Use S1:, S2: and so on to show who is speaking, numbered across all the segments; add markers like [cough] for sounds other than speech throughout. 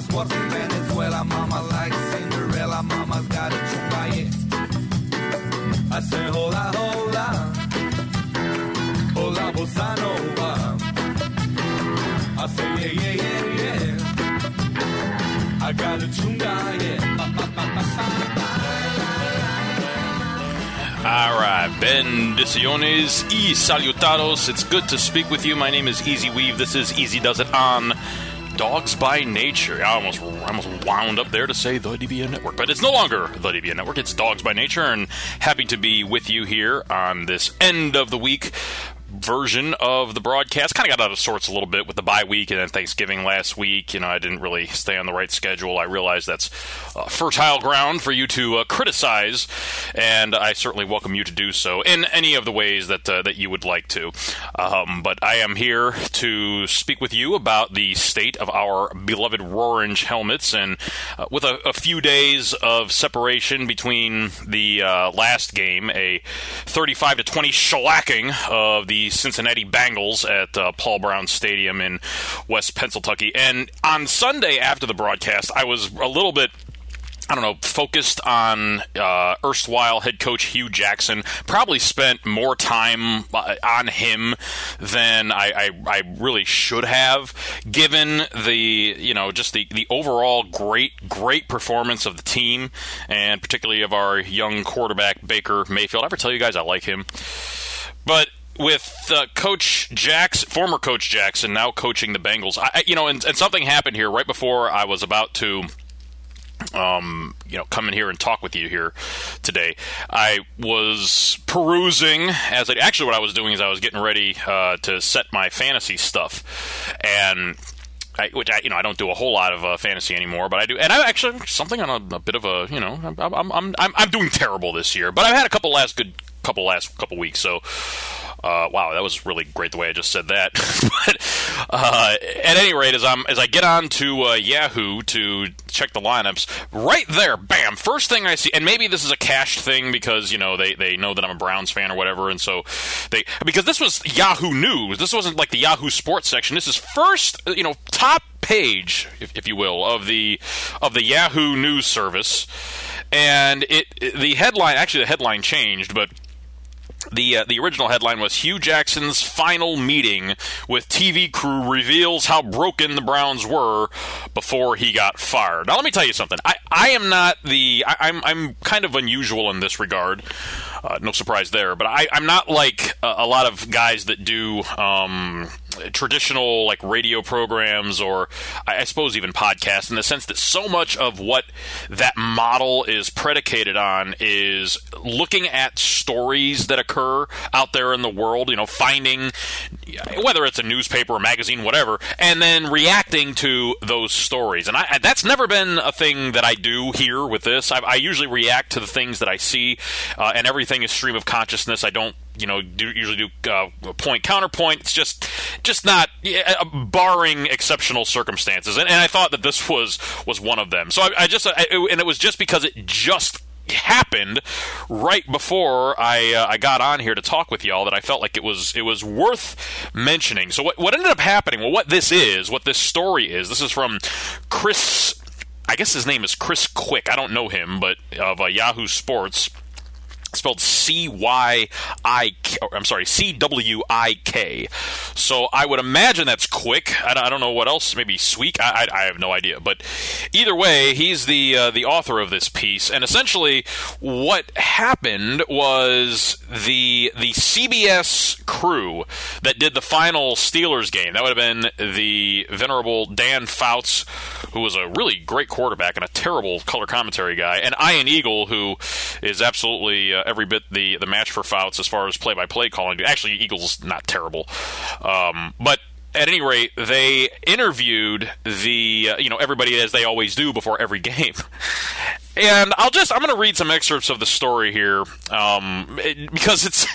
S1: passport from Venezuela. Mama like Cinderella, mama's got a chumbaye. I say hola, hola, hola, bossa nova. I say yeah, yeah, yeah, yeah. I got a chunga, yeah.
S2: All right, bendiciones y salutados. It's good to speak with you. My name is Easy Weave. This is Easy Does It on Dogs by Nature. I almost, almost wound up there to say the DBN Network, but it's no longer the DBN Network. It's Dogs by Nature, and happy to be with you here on this end of the week version of the broadcast. Kind of got out of sorts a little bit with the bye week and then Thanksgiving last week. You know, I didn't really stay on the right schedule. I realize that's uh, fertile ground for you to uh, criticize, and I certainly welcome you to do so in any of the ways that uh, that you would like to. Um, but I am here to speak with you about the state of our beloved Rorange helmets, and uh, with a, a, few days of separation between the uh, last game, a 35 to 20 shellacking of the Cincinnati Bengals at uh, Paul Brown Stadium in West Pennsylvania. And on Sunday after the broadcast, I was a little bit I don't know, focused on uh, erstwhile head coach Hue Jackson. Probably spent more time uh, on him than I, I, I, really should have, given the you know just the, the overall great great performance of the team, and particularly of our young quarterback Baker Mayfield. I ever tell you guys I like him, but with uh, Coach Jackson, former Coach Jackson, now coaching the Bengals. I, you know, and, and, something happened here right before I was about to, um, you know, come in here and talk with you here today. I was perusing as I actually what I was doing is I was getting ready uh, to set my fantasy stuff, and I, which I, you know, I don't do a whole lot of uh, fantasy anymore, but I do, and I'm actually something on a, a bit of a, you know, I'm, I'm, I'm, I'm doing terrible this year, but I've had a couple last good couple last couple weeks, so uh, wow, that was really great the way I just said that. [laughs] but uh, at any rate, as I'm as I get on to uh, Yahoo to check the lineups, right there, bam, first thing I see, and maybe this is a cached thing because you know they, they know that I'm a Browns fan or whatever, and so they because this was Yahoo News, this wasn't like the Yahoo Sports section. This is first, you know, top page, if, if you will, of the of the Yahoo News service, and it the headline actually the headline changed, but the uh, the original headline was Hue Jackson's final meeting with TV crew reveals how broken the Browns were before he got fired. Now let me tell you something. I, I am not the I, I'm I'm kind of unusual in this regard. Uh, no surprise there. But I, am not like a, a, lot of guys that do um, traditional like radio programs or I, suppose even podcasts in the sense that so much of what that model is predicated on is looking at stories that occur out there in the world. You know, finding whether it's a newspaper or magazine, whatever, and then reacting to those stories. And I, that's never been a thing that I do here with this. I, I usually react to the things that I see, uh, and everything is stream of consciousness. I don't you know do, usually do uh, point counterpoint it's just just not uh, barring exceptional circumstances and, and, i thought that this was was one of them so i, I just I, and it was just because it just happened right before I uh, I got on here to talk with y'all that I felt like it was it was worth mentioning. So what what ended up happening? Well, what this is, what this story is. This is from Chris. I guess his name is Chris Quick. I don't know him, but of uh, Yahoo Sports spelled C Y I. I'm sorry, C W I K. So I would imagine that's quick. I, don't know what else. Maybe Sweek. I, I, I, have no idea. But either way, he's the uh, the author of this piece. And essentially, what happened was the the CBS crew that did the final Steelers game. That would have been the venerable Dan Fouts, who was a really great quarterback and a terrible color commentary guy, and Ian Eagle, who is absolutely uh, uh, every bit the the match for Fouts as far as play by play calling. Actually, Eagles not terrible, um, but at any rate, they interviewed the uh, you know everybody as they always do before every game. [laughs] And I'll just I'm going to read some excerpts of the story here um, it, because it's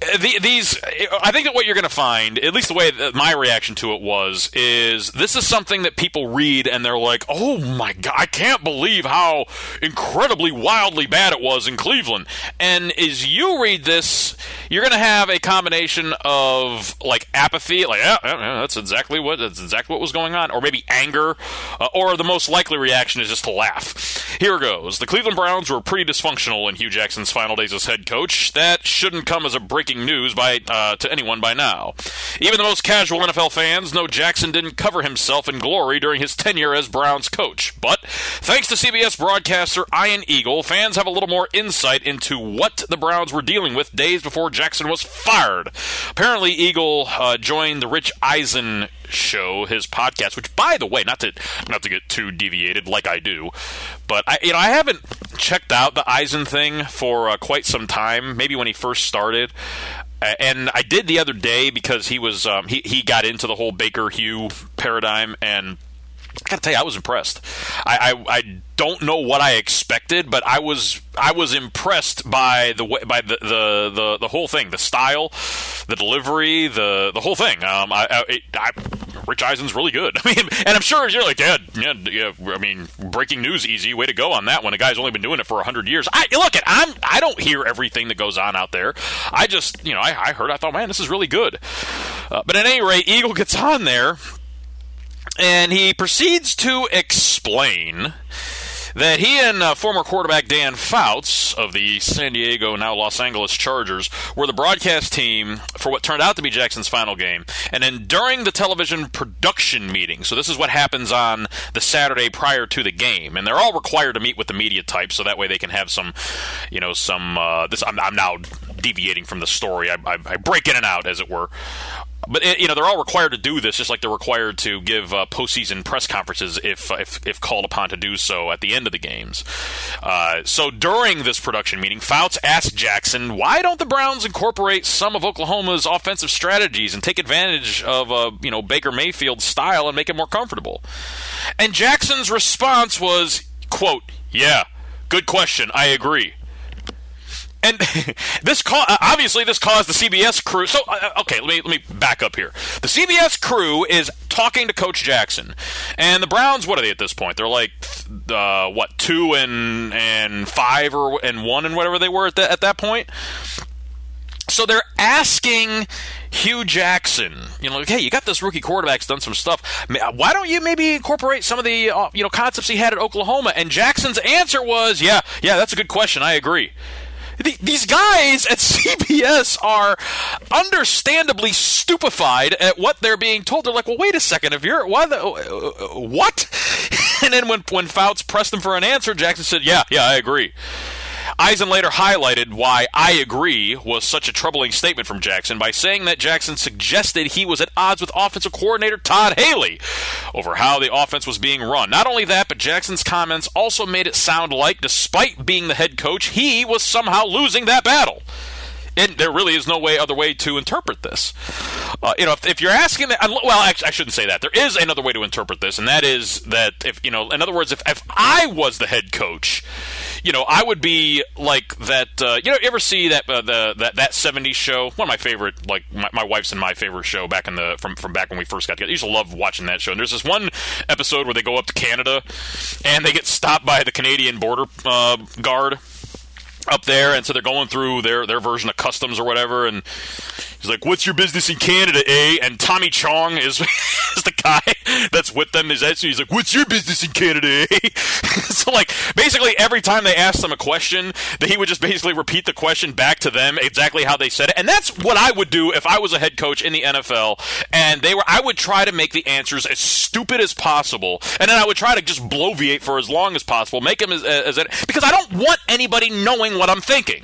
S2: the, these, I think that what you're going to find, at least the way that my reaction to it was, is this is something that people read and they're like, "Oh my god, I can't believe how incredibly wildly bad it was in Cleveland." And as you read this, you're going to have a combination of like apathy, like yeah, yeah, that's exactly what that's exactly what was going on, or maybe anger, uh, or the most likely reaction is just to laugh. Here goes: the Cleveland Browns were pretty dysfunctional in Hue Jackson's final days as head coach. That shouldn't come as a break breaking news by uh, to anyone by now. Even the most casual NFL fans know Jackson didn't cover himself in glory during his tenure as Browns coach. But thanks to CBS broadcaster Ian Eagle, fans have a little more insight into what the Browns were dealing with days before Jackson was fired. Apparently, Eagle uh, joined the Rich Eisen show, his podcast. Which, by the way, not to not to get too deviated like I do, but I you know I haven't checked out the Eisen thing for uh, quite some time. Maybe when he first started. and I did the other day because he was um, he he got into the whole Baker Hue paradigm, and I gotta tell you, I was impressed. I, I, I don't know what I expected, but I was I was impressed by the way, by the, the, the, the whole thing, the style, the delivery, the the whole thing. Um, I, I, I Rich Eisen's really good. [laughs] I mean, and I'm sure you're like, yeah, yeah, yeah. I mean, breaking news, easy way to go on that one. A guy's only been doing it for hundred years. I look at I'm I don't hear everything that goes on out there. I just you know I, I heard I thought man this is really good. Uh, but at any rate, Eagle gets on there and he proceeds to explain that he and uh, former quarterback Dan Fouts of the San Diego, now Los Angeles Chargers, were the broadcast team for what turned out to be Jackson's final game. And then during the television production meeting, so this is what happens on the Saturday prior to the game, and they're all required to meet with the media type, so that way they can have some, you know, some. Uh, this I'm, I'm now deviating from the story. I, I, I break in and out, as it were. But eh, you know they're all required to do this, just like they're required to give uh, postseason press conferences if, if, if called upon to do so at the end of the games. Uh, so during this production meeting, Fouts asked Jackson, "Why don't the Browns incorporate some of Oklahoma's offensive strategies and take advantage of uh, you know Baker Mayfield's style and make it more comfortable?" And Jackson's response was, "Quote: Yeah, good question. I agree." And [laughs] this ca- obviously this caused the CBS crew. So uh, uh, okay, let me let me back up here. The CBS crew is talking to Coach Jackson, and the Browns. What are they at this point? They're like uh, what two and and five or and one and whatever they were at that at that point. So they're asking Hue Jackson, you know, like, hey, you got this rookie quarterback's done some stuff. Why don't you maybe incorporate some of the uh, you know concepts he had at Oklahoma? And Jackson's answer was, yeah, yeah, that's a good question. I agree these guys at [laughs] CBS are understandably stupefied at what they're being told. They're like, "Well, wait a second. If you're why the what?" [laughs] and then when when Fouts pressed them for an answer, Jackson said, "Yeah, yeah, I agree." Eisen later highlighted why I agree was such a troubling statement from Jackson by saying that Jackson suggested he was at odds with offensive coordinator Todd Haley over how the offense was being run. Not only that, but Jackson's comments also made it sound like, despite being the head coach, he was somehow losing that battle. And there really is no way other way to interpret this. Uh, you know, if, if, you're asking that, well, actually, I shouldn't say that. There is another way to interpret this, and that is that if you know, in other words, if, if I was the head coach, you know, I would be like that. Uh, you know, you ever see that uh, the that that '70s show? One of my favorite, like my, my, wife's and my favorite show back in the from from back when we first got together. I used to love watching that show. And there's this one episode where they go up to Canada and they get stopped by the Canadian border uh, guard up there, and so they're going through their their version of customs or whatever, and he's like, "What's your business in Canada, eh?" And Tommy Chong is [laughs] is the guy that's with them. Is that he's like, "What's your business in Canada, eh?" [laughs] so like basically every time they asked him a question, that he would just basically repeat the question back to them exactly how they said it, and that's what I would do if I was a head coach in the NFL, and they were. I would try to make the answers as stupid as possible, and then I would try to just bloviate for as long as possible, make them as, as, as because I don't want anybody knowing what I'm thinking.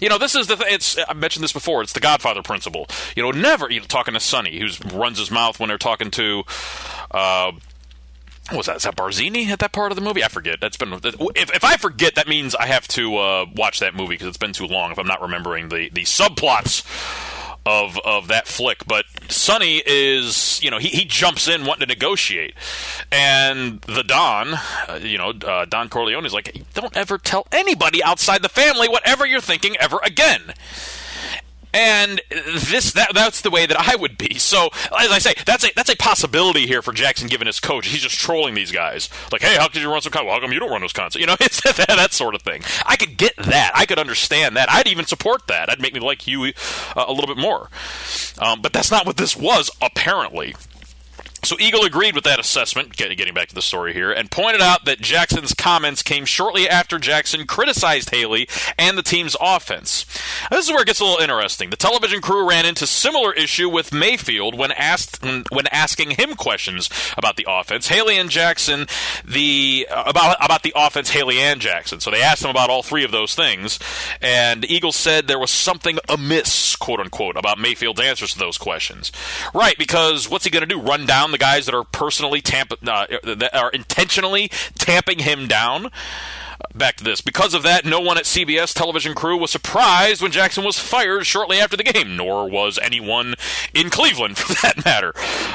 S2: You know, this is the. Th- it's I mentioned this before. It's the Godfather principle. You know, never you know, talking to Sonny, who runs his mouth when they're talking to. Uh, what was that? Is that Barzini at that part of the movie? I forget. That's been if, if I forget, that means I have to uh, watch that movie because it's been too long. If I'm not remembering the the subplots of of that flick. But Sonny is, you know, he, he jumps in wanting to negotiate, and the Don, uh, you know, uh, Don Corleone is like, don't ever tell anybody outside the family whatever you're thinking ever again. And this that that's the way that I would be. So as I say, that's a that's a possibility here for Jackson given his coach. He's just trolling these guys. Like, hey, how could you run some concepts? Well, how come you don't run those concepts? You know, [laughs] it's that, that sort of thing. I could get that. I could understand that. I'd even support that. That'd make me like you uh, a little bit more. Um, but that's not what this was, apparently. So Eagle agreed with that assessment, getting back to the story here, and pointed out that Jackson's comments came shortly after Jackson criticized Haley and the team's offense. This is where it gets a little interesting. The television crew ran into similar issue with Mayfield when asked when asking him questions about the offense. Haley and Jackson, the uh, about about the offense, Haley and Jackson. So they asked him about all three of those things, and Eagle said there was something amiss, quote unquote, about Mayfield's answers to those questions. Right, because what's he going to do? Run down the guys that are personally tamp- uh, that are intentionally tamping him down back to this. Because of that, no one at CBS television crew was surprised when Jackson was fired shortly after the game, nor was anyone in Cleveland, [laughs] for that matter,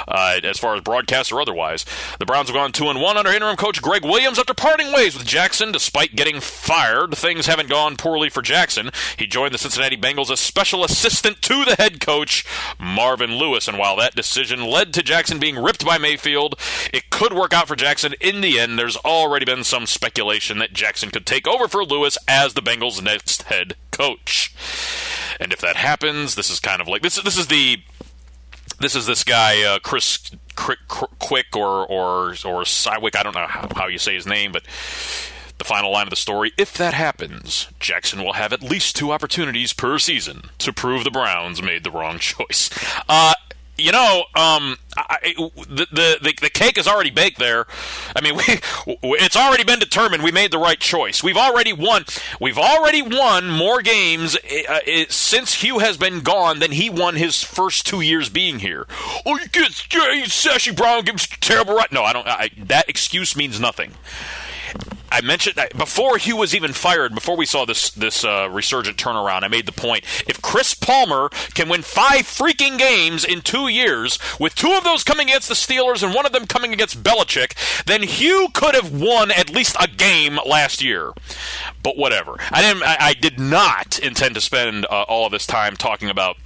S2: uh, as far as broadcast or otherwise. The Browns have gone 2 and 1 under interim coach Gregg Williams after parting ways with Jackson despite getting fired. Things haven't gone poorly for Jackson. He joined the Cincinnati Bengals as special assistant to the head coach, Marvin Lewis, and while that decision led to Jackson being ripped by Mayfield, it could work out for Jackson in the end. There's already been some speculation that Jackson Could take over for Lewis as the Bengals' next head coach. And if that happens, this is kind of like this. This is the this is this guy uh, Chris Quick or or or Cywick. I don't know how, how you say his name, but the final line of the story if that happens, Jackson will have at least two opportunities per season to prove the Browns made the wrong [laughs] choice. Uh, you know, um, I, the, the the cake is already baked there. I mean, [laughs] we, it's already been determined. We made the right choice. We've already won. We've already won more games uh, it, since Hue has been gone than he won his first two years being here. Oh, you get Sashi Brown gives terrible right. No, I don't. I, that excuse means nothing. I mentioned before Hue was even fired, before we saw this this uh, resurgent turnaround. I made the point: if Chris Palmer can win five freaking games in two years, with two of those coming against the Steelers and one of them coming against Belichick, then Hue could have won at least a game last year. But whatever. I didn't. I, I did not intend to spend uh, all of this time talking about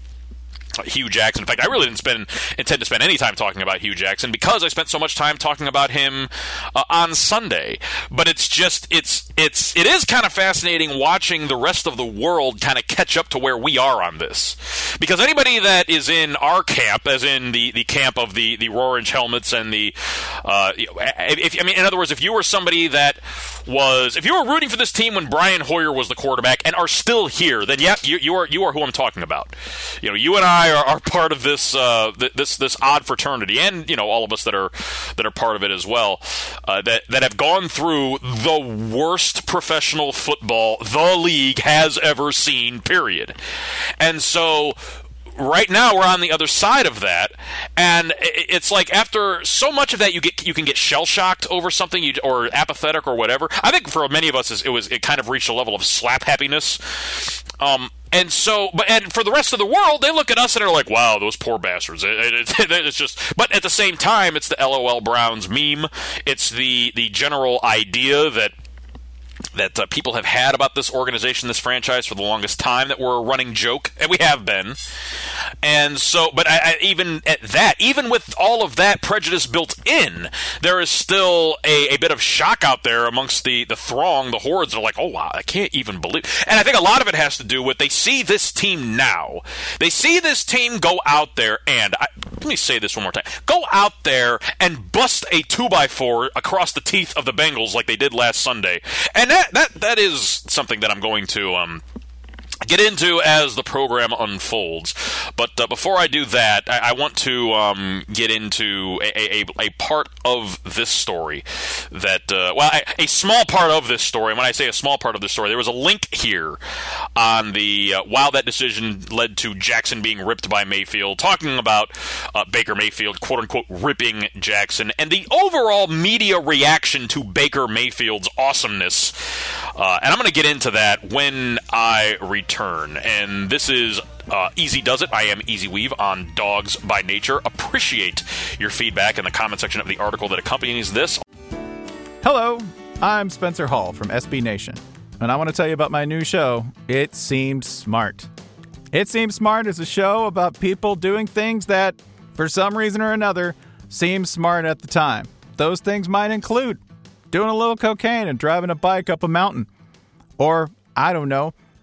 S2: Hue Jackson. In fact, I really didn't spend intend to spend any time talking about Hue Jackson because I spent so much time talking about him uh, on Sunday. But it's just it's it's it is kind of fascinating watching the rest of the world kind of catch up to where we are on this. Because anybody that is in our camp, as in the, the camp of the the orange helmets and the uh, if I mean in other words, if you were somebody that was if you were rooting for this team when Brian Hoyer was the quarterback and are still here, then yeah, you, you are you are who I'm talking about. You know, you and I are, are part of this uh, this this odd fraternity, and you know all of us that are that are part of it as well, uh, that that have gone through the worst professional football the league has ever seen. Period. And so right now we're on the other side of that and it's like after so much of that you get you can get shell shocked over something you, or apathetic or whatever i think for many of us it was it kind of reached a level of slap happiness um, and so, but and for the rest of the world, they look at us and are like, "Wow, those poor bastards." It, it, [laughs] it, it's just, but at the same time, it's the LOL Browns meme. It's the the general idea that that uh, people have had about this organization, this franchise, for the longest time. That we're a running joke, and we have been. And so, but I, I, even at that, even with all of that prejudice built in, there is still a, a bit of shock out there amongst the the throng, the hordes. That are like, oh wow, I can't even believe. And I think a lot of it has to do with they see this team now. They see this team go out there and I, let me say this one more time: go out there and bust a two by four across the teeth of the Bengals like they did last Sunday, and that that that is something that I'm going to um, get into as the program unfolds. But uh, before I do that, I, I want to um, get into a, a, a, part of this story that, uh, well, a, a, small part of this story. And when I say a small part of this story, there was a link here on the uh, while that decision led to Jackson being ripped by Mayfield, talking about uh, Baker Mayfield, quote unquote, ripping Jackson, and the overall media reaction to Baker Mayfield's awesomeness. Uh, and I'm going to get into that when I return turn. And this is uh, Easy Does It. I am Easy Weave on Dogs by Nature. Appreciate your feedback in the comment section of the article that accompanies this.
S3: Hello, I'm Spencer Hall from SB Nation, and I want to tell you about my new show, It Seemed Smart. It Seems Smart is a show about people doing things that, for some reason or another, seem smart at the time. Those things might include doing a little cocaine and driving a bike up a mountain. Or, I don't know,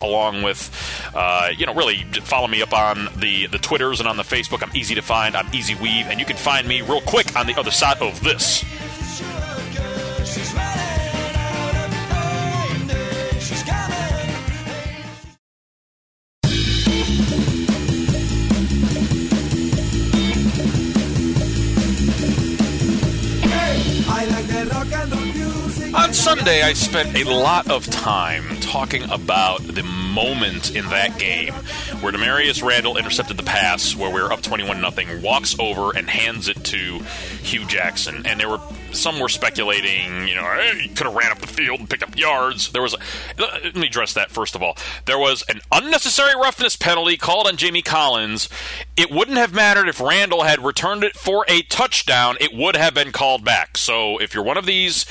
S2: Along with, uh, you know, really follow me up on the, the Twitters and on the Facebook. I'm easy to find. I'm Easy Weave, and you can find me real quick on the other side of this. On Sunday, I spent a lot of time talking about the moment in that game where Damarious Randall intercepted the pass where we were up 21 nothing, walks over and hands it to Hue Jackson. And there were some were speculating, you know, hey, he could have ran up the field and picked up yards. There was, a, let me address that first of all. There was an unnecessary roughness penalty called on Jamie Collins. It wouldn't have mattered if Randall had returned it for a touchdown. It would have been called back. So if you're one of these,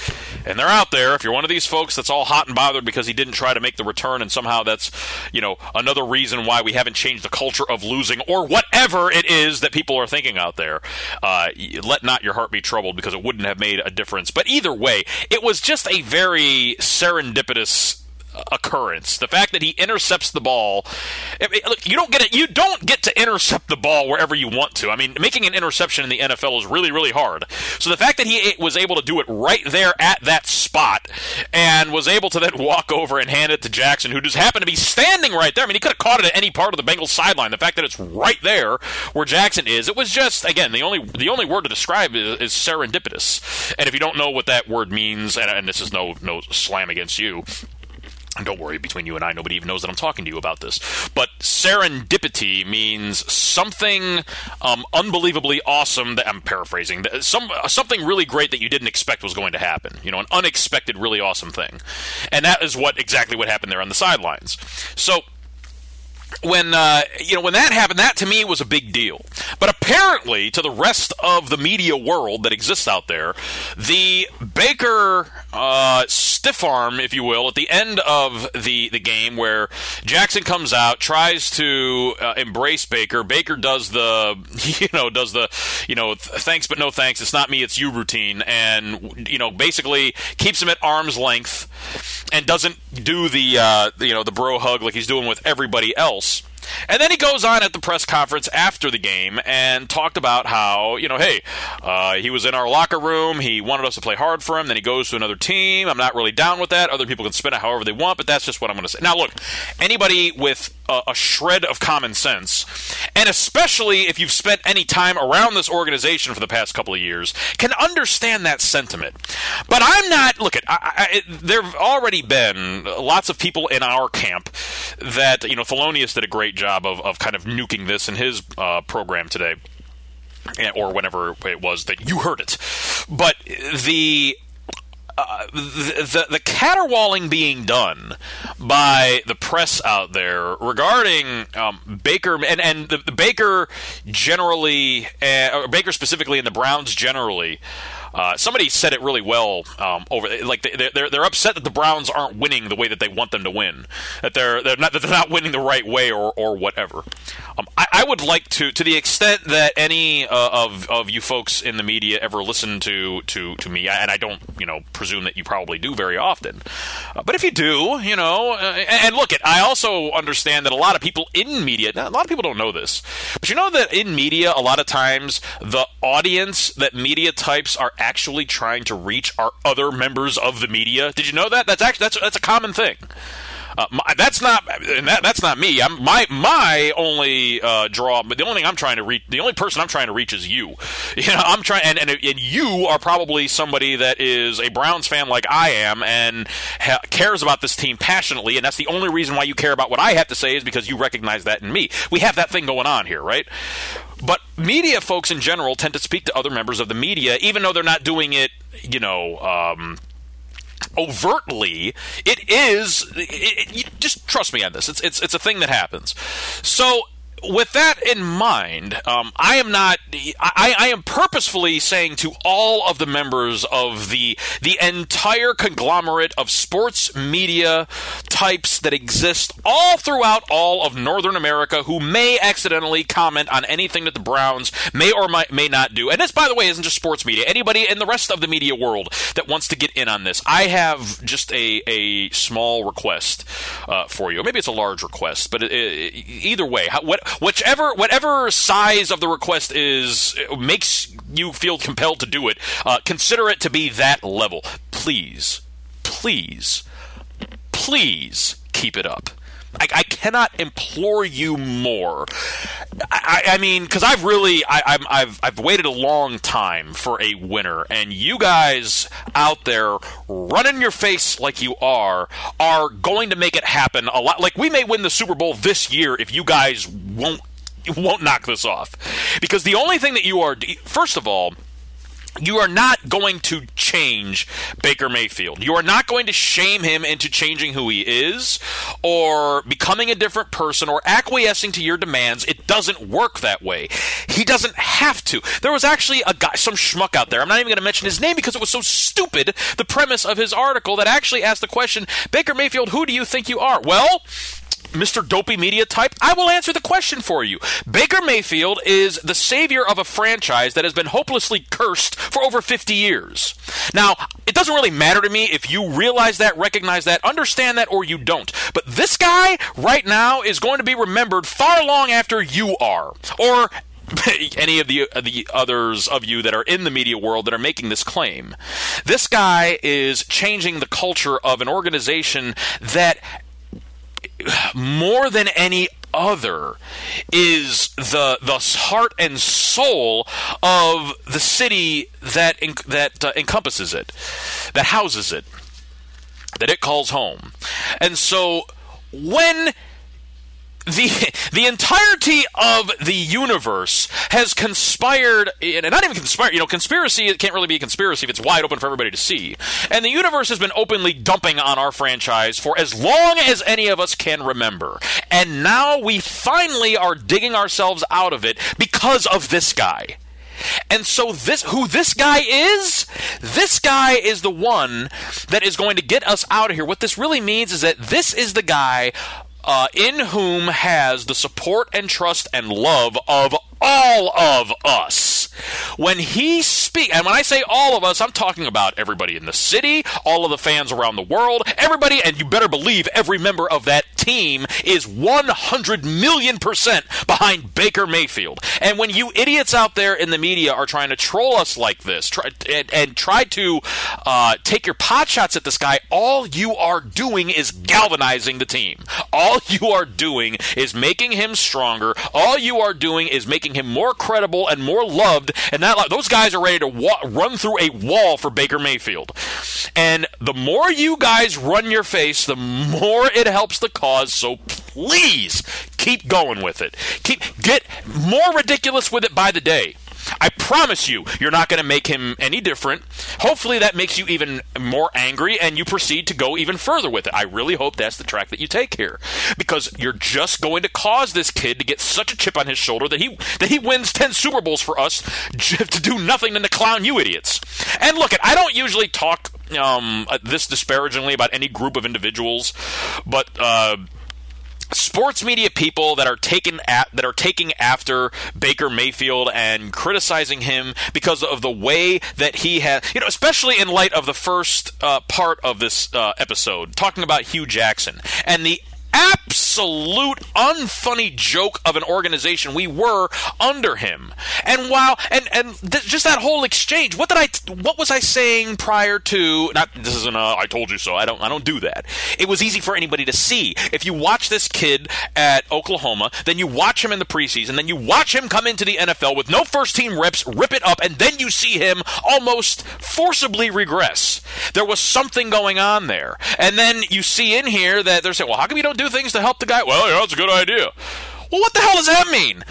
S2: and they're out there, if you're one of these folks that's all hot and bothered because he didn't try to make the return, and somehow that's, you know, another reason why we haven't changed the culture of losing or whatever it is that people are thinking out there, uh, let not your heart be troubled because it wouldn't have made a difference. But either way, it was just a very serendipitous occurrence. The fact that he intercepts the ball, look, you don't get it. You don't get to intercept the ball wherever you want to. I mean, making an interception in the NFL is really, really hard. So the fact that he was able to do it right there at that spot, and was able to then walk over and hand it to Jackson, who just happened to be standing right there. I mean, he could have caught it at any part of the Bengals sideline. The fact that it's right there where Jackson is, it was just again the only the only word to describe is, is serendipitous. And if you don't know what that word means, and, and this is no no slam against you don't worry, between you and I, nobody even knows that I'm talking to you about this. But serendipity means something um, unbelievably awesome. That I'm paraphrasing. Some something really great that you didn't expect was going to happen. You know, an unexpected, really awesome thing, and that is what exactly what happened there on the sidelines. So when uh, you know when that happened, that to me was a big deal. But apparently, to the rest of the media world that exists out there, the Baker uh, stiff arm, if you will, at the end of the the game, where Jackson comes out, tries to uh, embrace Baker. Baker does the [laughs] you know does the you know thanks but no thanks. It's not me, it's you routine, and you know basically keeps him at arm's length and doesn't do the uh, you know the bro hug like he's doing with everybody else and then he goes on at the press conference after the game and talked about how, you know, hey, uh, he was in our locker room. He wanted us to play hard for him. Then he goes to another team. I'm not really down with that. Other people can spin it however they want, but that's just what I'm going to say. Now, look, anybody with a, a shred of common sense, and especially if you've spent any time around this organization for the past couple of years, can understand that sentiment. But I'm not. Look, at there have already been lots of people in our camp that you know. Thelonious did a great job of, of kind of nuking this in his uh, program today or whenever it was that you heard it. But the uh, the, the caterwauling being done by the press out there regarding um, Baker and and the, the Baker generally, uh, or Baker specifically, and the Browns generally. Uh, somebody said it really well um, over like they, they're they're upset that the Browns aren't winning the way that they want them to win that they're they're not that they're not winning the right way or or whatever. Um, I, I, would like to to the extent that any uh, of of you folks in the media ever listen to to to me and I don't you know presume that you probably do very often, uh, but if you do you know uh, and, and look at I also understand that a lot of people in media a lot of people don't know this but you know that in media a lot of times the audience that media types are actually trying to reach are other members of the media. Did you know that? That's actually that's that's a common thing. Uh, my, that's not and that, that's not me. I'm, my my only uh, draw, but the only thing I'm trying to reach, the only person I'm trying to reach is you. [laughs] You know, I'm trying, and, and, and you are probably somebody that is a Browns fan like I am, and ha- cares about this team passionately, and that's the only reason why you care about what I have to say is because you recognize that in me. We have that thing going on here, right? But media folks in general tend to speak to other members of the media, even though they're not doing it, you know. Um, overtly it is it, it, just trust me on this it's it's it's a thing that happens so with that in mind, um, I am not. I, I, am purposefully saying to all of the members of the the entire conglomerate of sports media types that exist all throughout all of Northern America, who may accidentally comment on anything that the Browns may or may, may not do. And this, by the way, isn't just sports media. Anybody in the rest of the media world that wants to get in on this, I have just a a small request uh, for you. Maybe it's a large request, but it, it, either way, how, what whichever whatever size of the request is makes you feel compelled to do it. Uh, consider it to be that level. Please, please, please keep it up. I, I, cannot implore you more. I, I mean, because I've really, I, have I've waited a long time for a winner, and you guys out there running your face like you are are going to make it happen a lot. Like we may win the Super Bowl this year if you guys won't won't knock this off, because the only thing that you are, first of all you are not going to change Baker Mayfield. You are not going to shame him into changing who he is or becoming a different person or acquiescing to your demands. It doesn't work that way. He doesn't have to. There was actually a guy, some schmuck out there. I'm not even going to mention his name because it was so stupid, the premise of his article, that actually asked the question Baker Mayfield, who do you think you are? Well, Mr. Dopey Media type, I will answer the question for you. Baker Mayfield is the savior of a franchise that has been hopelessly cursed for over 50 years. Now, it doesn't really matter to me if you realize that, recognize that, understand that, or you don't. But this guy right now is going to be remembered far long after you are. Or [laughs] any of the uh, the others of you that are in the media world that are making this claim. This guy is changing the culture of an organization that more than any other is the the heart and soul of the city that that uh, encompasses it, that houses it, that it calls home. And so when the the entirety of the universe has conspired, and not even conspired. You know, conspiracy it can't really be a conspiracy if it's wide open for everybody to see. And the universe has been openly dumping on our franchise for as long as any of us can remember. And now we finally are digging ourselves out of it because of this guy. And so this who this guy is, this guy is the one that is going to get us out of here. What this really means is that this is the guy uh, in whom has the support and trust and love of all of us. When he speaks, and when I say all of us, I'm talking about everybody in the city, all of the fans around the world, everybody, and you better believe every member of that team is 100 million percent behind Baker Mayfield. And when you idiots out there in the media are trying to troll us like this try, and, and, try to uh, take your pot shots at this guy, all you are doing is galvanizing the team. All you are doing is making him stronger. All you are doing is making him more credible and more loved. And that those guys are ready to wa- run through a wall for Baker Mayfield. And the more you guys run your face, the more it helps the cause. So please keep going with it. Keep get more ridiculous with it by the day. I promise you, you're not going to make him any different. Hopefully, that makes you even more angry and you proceed to go even further with it. I really hope that's the track that you take here because you're just going to cause this kid to get such a chip on his shoulder that he that he wins 10 Super Bowls for us to do nothing than to clown you idiots. And look, I don't usually talk um, this disparagingly about any group of individuals, but uh, sports media people that are taking at, that are taking after Baker Mayfield and criticizing him because of the way that he has, you know, especially in light of the first uh, part of this uh, episode, talking about Hue Jackson and the absolute unfunny joke of an organization we were under him. And while and and th- just that whole exchange, what did I what was I saying prior to not this isn't a I told you so. I don't I don't do that. It was easy for anybody to see. If you watch this kid at Oklahoma, then you watch him in the preseason, then you watch him come into the NFL with no first team reps, rip it up, and then you see him almost forcibly regress. There was something going on there. And then you see in here that they're saying, well, how come you don't do things to help the guy? Well, yeah, that's a good idea. Well, what the hell does that mean?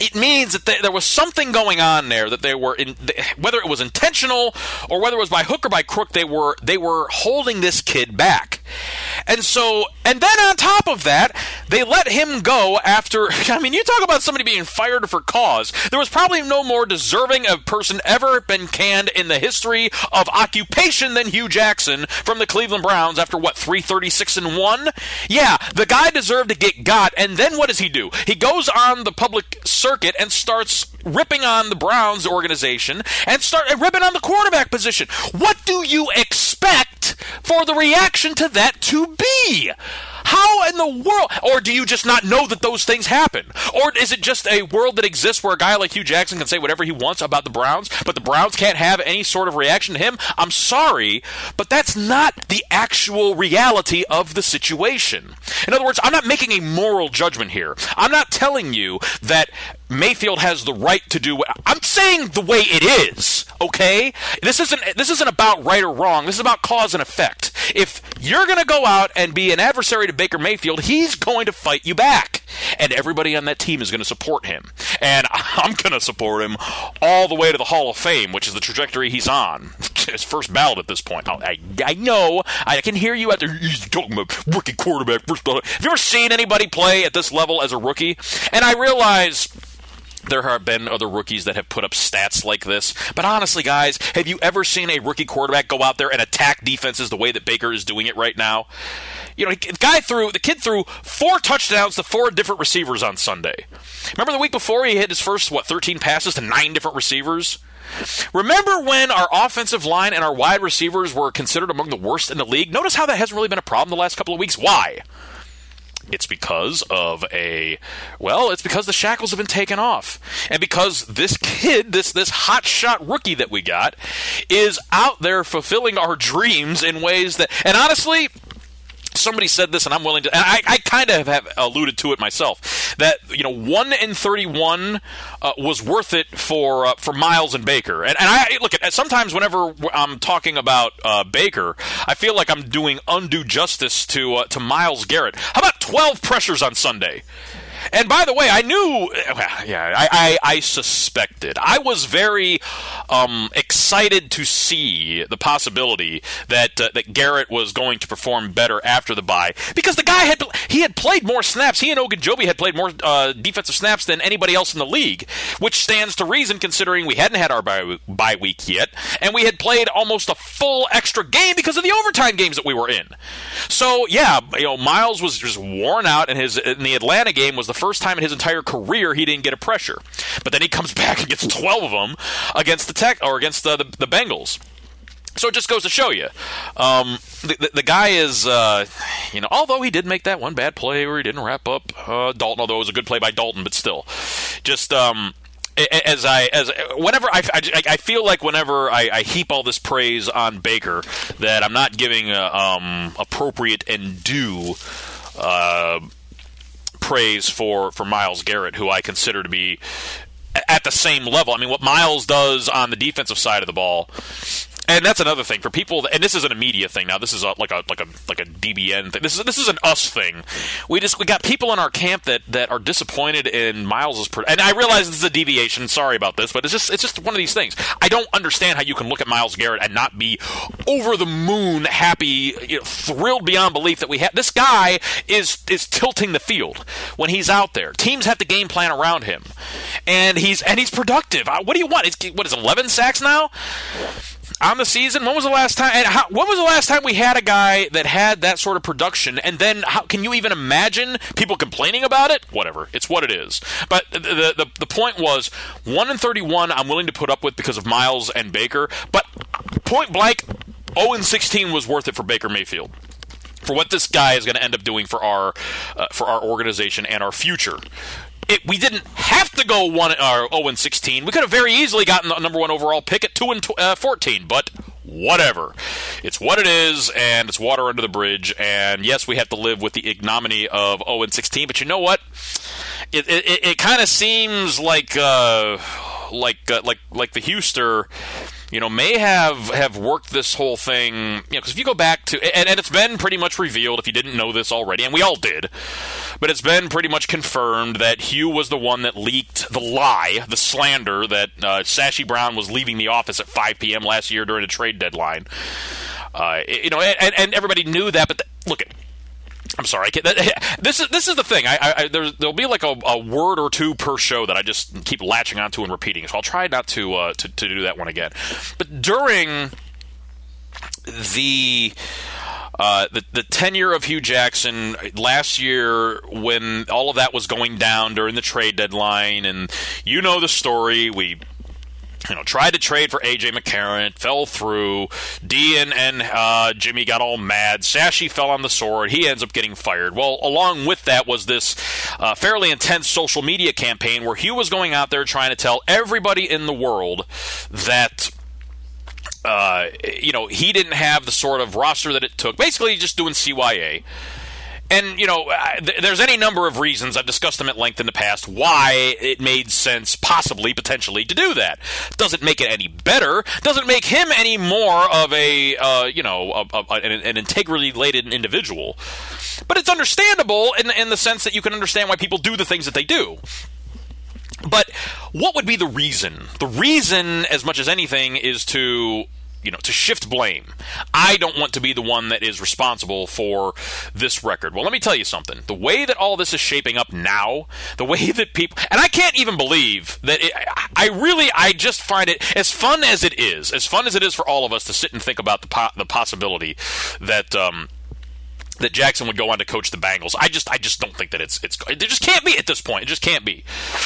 S2: it means that they, there was something going on there that they were in whether it was intentional or whether it was by hook or by crook they were they were holding this kid back and so and then on top of that they let him go after [laughs] i mean you talk about somebody being fired for cause. There was probably no more deserving a person ever been canned in the history of occupation than hue jackson from the cleveland browns after what 336 and 1 yeah the guy deserved to get got and then what does he do? He goes on the public circuit and starts ripping on the Browns organization and start ripping on the quarterback position. What do you expect for the reaction to that to be? How in the world? Or do you just not know that those things happen? Or is it just a world that exists where a guy like Hue Jackson can say whatever he wants about the Browns, but the Browns can't have any sort of reaction to him? I'm sorry, but that's not the actual reality of the situation. In other words, I'm not making a moral judgment here. I'm not telling you that Mayfield has the right to do what I'm saying the way it is, okay? This isn't this isn't about right or wrong. This is about cause and effect. If you're going to go out and be an adversary to Baker Mayfield, he's going to fight you back. And everybody on that team is going to support him. And [laughs] I'm going to support him all the way to the Hall of Fame, which is the trajectory he's on. [laughs] His first ballot at this point. I, I know. I can hear you out there He's talking about rookie quarterback. First ballot. Have you ever seen anybody play at this level as a rookie? And I realize there have been other rookies that have put up stats like this. But honestly, guys, have you ever seen a rookie quarterback go out there and attack defenses the way that Baker is doing it right now? You know, the guy threw the kid threw four touchdowns to four different receivers on Sunday. Remember the week before he hit his first what 13 passes to nine different receivers? Remember when our offensive line and our wide receivers were considered among the worst in the league? Notice how that hasn't really been a problem the last couple of weeks. Why? It's because of a well, it's because the shackles have been taken off. And because this kid, this this hotshot rookie that we got is out there fulfilling our dreams in ways that and honestly, somebody said this, and I'm willing to. And I, I kind of have alluded to it myself that you know one in 31 uh, was worth it for uh, for Myles and Baker. And, and I look at sometimes whenever I'm talking about uh, Baker, I feel like I'm doing undue justice to uh, to Myles Garrett. How about 12 pressures on Sunday? And by the way, I knew, yeah, I, I, I suspected. I was very um, excited to see the possibility that uh, that Garrett was going to perform better after the bye because the guy had he had played more snaps. He and Ogunjobi had played more uh, defensive snaps than anybody else in the league, which stands to reason considering we hadn't had our bye, bye week yet, and we had played almost a full extra game because of the overtime games that we were in. So yeah, you know, Myles was just worn out, and his in the Atlanta game was the first time in his entire career he didn't get a pressure. But then he comes [laughs] back and gets 12 of them against the Tech or against the, the, the Bengals. So it just goes to show you, um, the, the, the, guy is, uh, you know, although he did make that one bad play where he didn't wrap up uh, Dalton, although it was a good play by Dalton, but still, just um, as I as whenever I, I, I feel like whenever I, I, heap all this praise on Baker that I'm not giving um, appropriate and due. Uh, praise for for Myles Garrett, who I consider to be at the same level. I mean, what Myles does on the defensive side of the ball and that's another thing for people. And this isn't a media thing now. This is a, like a like a like a DBN thing. This is this is an us thing. We just we got people in our camp that that are disappointed in Myles's. Pro- and I realize this is a deviation. Sorry about this, but it's just it's just one of these things. I don't understand how you can look at Myles Garrett and not be over the moon happy, you know, thrilled beyond belief that we have this guy is is tilting the field when he's out there. Teams have to game plan around him, and he's and he's productive. What do you want? It's, what is eleven sacks now? On the season. When was the last time? And how, when was the last time we had a guy that had that sort of production? And then, how can you even imagine people complaining about it? Whatever, it's what it is. But the the, the point was one in thirty one. I'm willing to put up with because of Myles and Baker. But point blank, zero oh and sixteen was worth it for Baker Mayfield for what this guy is going to end up doing for our uh, for our organization and our future it, we didn't have to go one or uh, 0 and 16. We could have very easily gotten the number one overall pick at 2 and uh, 14, but whatever. It's what it is, and it's water under the bridge. And yes, we have to live with the ignominy of 0 and 16. But you know what? It it, it kind of seems like uh, like uh, like like the Houston you know, may have have worked this whole thing. You know, because if you go back to and, and it's been pretty much revealed if you didn't know this already, and we all did. but it's been pretty much confirmed that Hue was the one that leaked the lie, the slander that uh, Sashi Brown was leaving the office at 5 p.m. last year during a trade deadline. Uh, you know, and, and everybody knew that, but the, look at. I'm sorry. [laughs] This is this is the thing. I, I there'll be like a, a, word or two per show that I just keep latching onto and repeating. So I'll try not to uh, to, to do that one again. But during the uh, the, the tenure of Hue Jackson last year, when all of that was going down during the trade deadline, and you know the story. We you know, tried to trade for AJ McCarron. Fell through. Dean and uh, Jimmy got all mad. Sashi fell on the sword. He ends up getting fired. Well, along with that was this uh, fairly intense social media campaign where Hue was going out there trying to tell everybody in the world that uh, you know, he didn't have the sort of roster that it took. Basically, just doing CYA. And, you know, there's any number of reasons, I've discussed them at length in the past, why it made sense, possibly, potentially, to do that. Doesn't make it any better. Doesn't make him any more of a, uh, you know, a, a, an, an integrity-laden individual. But it's understandable in, in the sense that you can understand why people do the things that they do. But what would be the reason? The reason, as much as anything, is to you know to shift blame. I don't want to be the one that is responsible for this record. Well, let me tell you something. The way that all this is shaping up now, the way that people and I can't even believe that it, I really I just find it as fun as it is, as fun as it is for all of us to sit and think about the po- the possibility that um, that Jackson would go on to coach the Bengals. I just I just don't think that it's it's it just can't be at this point. It just can't be.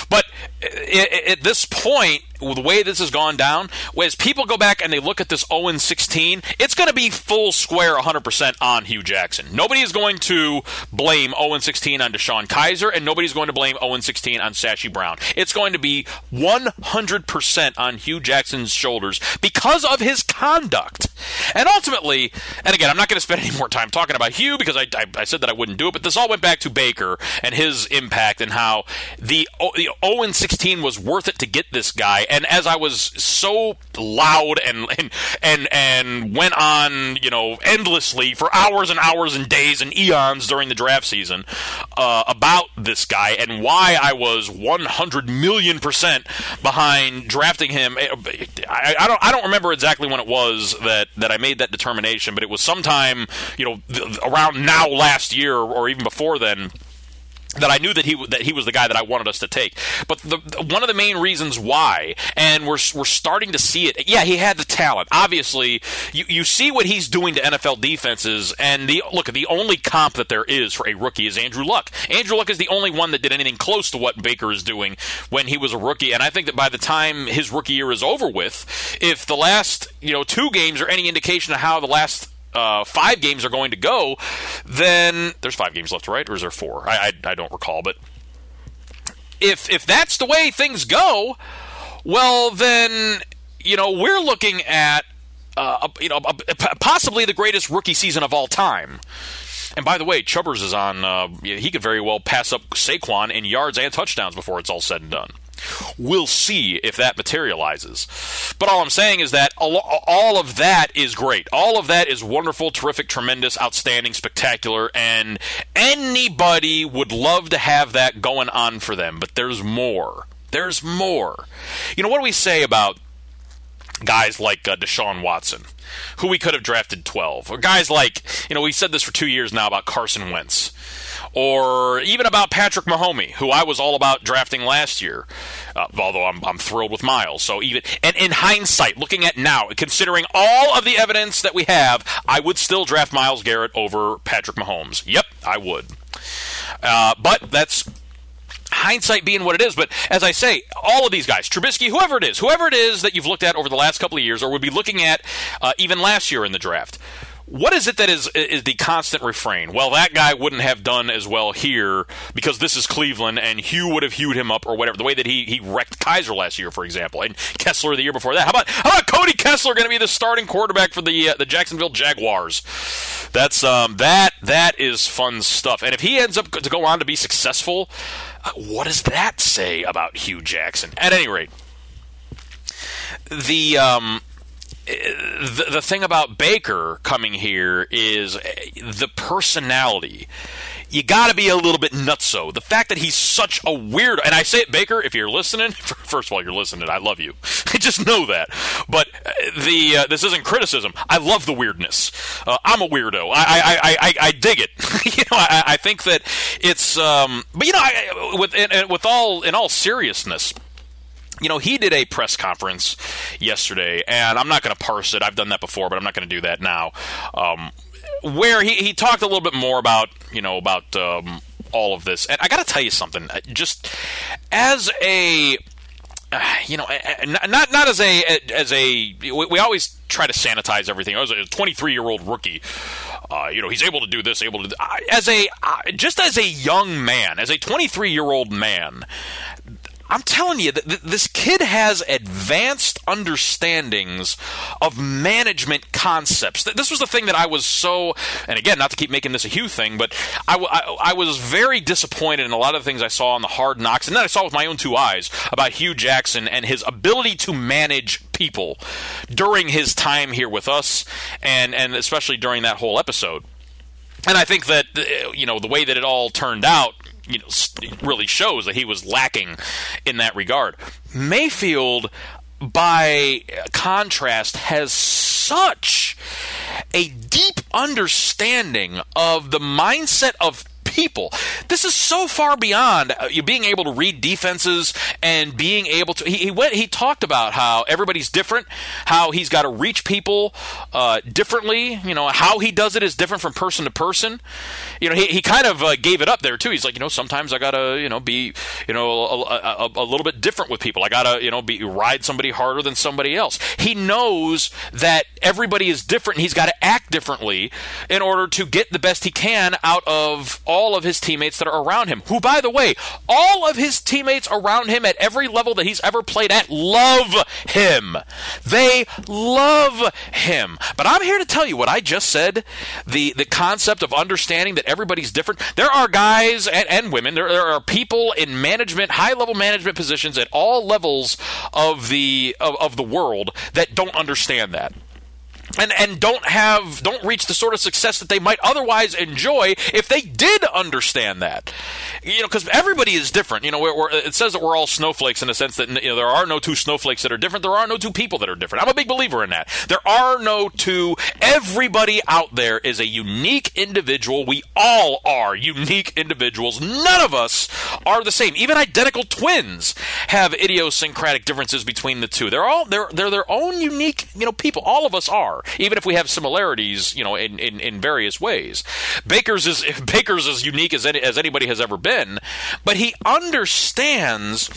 S2: But at this point, the way this has gone down, as people go back and they look at this 0 16, it's going to be full square 100% on Hue Jackson. Nobody is going to blame 0 16 on DeShone Kizer, and nobody's going to blame 0 16 on Sashi Brown. It's going to be 100% on Hue Jackson's shoulders because of his conduct. And ultimately, and again, I'm not going to spend any more time talking about Hue because I, I, I, said that I wouldn't do it, but this all went back to Baker and his impact and how the, the 0 16 was worth it to get this guy and as I was so loud and and and, and went on, you know, endlessly for hours and hours and days and eons during the draft season uh, about this guy and why I was 100 million percent behind drafting him. I, I don't I don't remember exactly when it was that that I made that determination, but it was sometime, you know, around now last year or even before then that I knew that he that he was the guy that I wanted us to take. But the, one of the main reasons why, and we're we're starting to see it. Yeah, he had the talent. Obviously, you you see what he's doing to NFL defenses. And the look, the only comp that there is for a rookie is Andrew Luck. Andrew Luck is the only one that did anything close to what Baker is doing when he was a rookie. And I think that by the time his rookie year is over with, if the last you know two games are any indication of how the last uh, five games are going to go, then there's five games left, right? Or is there four? I, I, I don't recall, but if if that's the way things go, well then you know we're looking at uh, you know possibly the greatest rookie season of all time. And by the way, Chubbers is on. Uh, he could very well pass up Saquon in yards and touchdowns before it's all said and done. We'll see if that materializes. But all I'm saying is that all of that is great. All of that is wonderful, terrific, tremendous, outstanding, spectacular, and anybody would love to have that going on for them. But there's more. There's more. You know, what do we say about guys like uh, Deshaun Watson, who we could have drafted 12, or guys like, you know, we said this for two years now about Carson Wentz or even about Patrick Mahomes, who I was all about drafting last year. Uh, although I'm, I'm thrilled with Myles. So even and in hindsight, looking at now, considering all of the evidence that we have, I would still draft Myles Garrett over Patrick Mahomes. Yep, I would. Uh, but that's hindsight being what it is. But as I say, all of these guys, Trubisky, whoever it is, whoever it is that you've looked at over the last couple of years, or would be looking at uh, even last year in the draft, what is it that is is the constant refrain? Well, that guy wouldn't have done as well here because this is Cleveland, and Hue would have hewed him up or whatever. The way that he he wrecked Kizer last year, for example, and Kessler the year before that. How about how about Cody Kessler going to be the starting quarterback for the uh, the Jacksonville Jaguars? That's um that that is fun stuff. And if he ends up to go on to be successful, uh, what does that say about Hue Jackson? At any rate, the um the, the thing about Baker coming here is the personality. You got to be a little bit nutso. The fact that he's such a weirdo, and I say it, Baker, if you're listening, [laughs] first of all, you're listening. I love you. [laughs] Just know that. But the uh, this isn't criticism. I love the weirdness. Uh, I'm a weirdo. I I, I, I dig it. [laughs] you know, I, I, think that it's. Um, but you know, I, with with all in all seriousness you know, he did a press conference yesterday, and I'm not going to parse it. I've done that before, but I'm not going to do that now. Um, where he, he talked a little bit more about, you know, about um, all of this. And I got to tell you something. Uh, just as a uh, [sighs] you know, uh, uh, not not as a as a we, always try to sanitize everything. I was a 23 year old rookie, uh, you know, he's able to do this, able to do, as a just as a young man, as a 23 year old man. I'm telling you this kid has advanced understandings of management concepts. This was the thing that I was so, and again, not to keep making this a Hue thing, but I, was very disappointed in a lot of the things I saw on the Hard Knocks, and then I saw with my own two eyes about Hue Jackson and his ability to manage people during his time here with us, and and especially during that whole episode. And I think that uh, you know the way that it all turned out you know really shows that he was lacking in that regard. Mayfield, by contrast, has such a deep understanding of the mindset of people. This is so far beyond uh, being able to read defenses and being able to. He, he, went. He talked about how everybody's different, how he's got to reach people uh, differently. You know how he does it is different from person to person. You know he, he kind of uh, gave it up there too. He's like you know sometimes I gotta you know be you know a, a, a little bit different with people. I gotta you know be ride somebody harder than somebody else. He knows that everybody is different. and He's got to act differently in order to get the best he can out of all all of his teammates that are around him. Who, by the way, all of his teammates around him at every level that he's ever played at love him. They love him. But I'm here to tell you what I just said the, the concept of understanding that everybody's different. There are guys and, and women, there, there are people in management, high level management positions at all levels of the, of, of the world that don't understand that and and don't have don't reach the sort of success that they might otherwise enjoy if they did understand that. You know because everybody is different. You know we're, we're, it says that we're all snowflakes in the sense that you know there are no two snowflakes that are different. There are no two people that are different. I'm a big believer in that. There are no two. Everybody out there is a unique individual. We all are unique individuals. None of us are the same. Even identical twins have idiosyncratic differences between the two. They're all they're they're their own unique you know people. All of us are even if we have similarities, you know, in, in, in various ways. Baker's is [laughs] Baker's as unique as any, as anybody has ever been, but he understands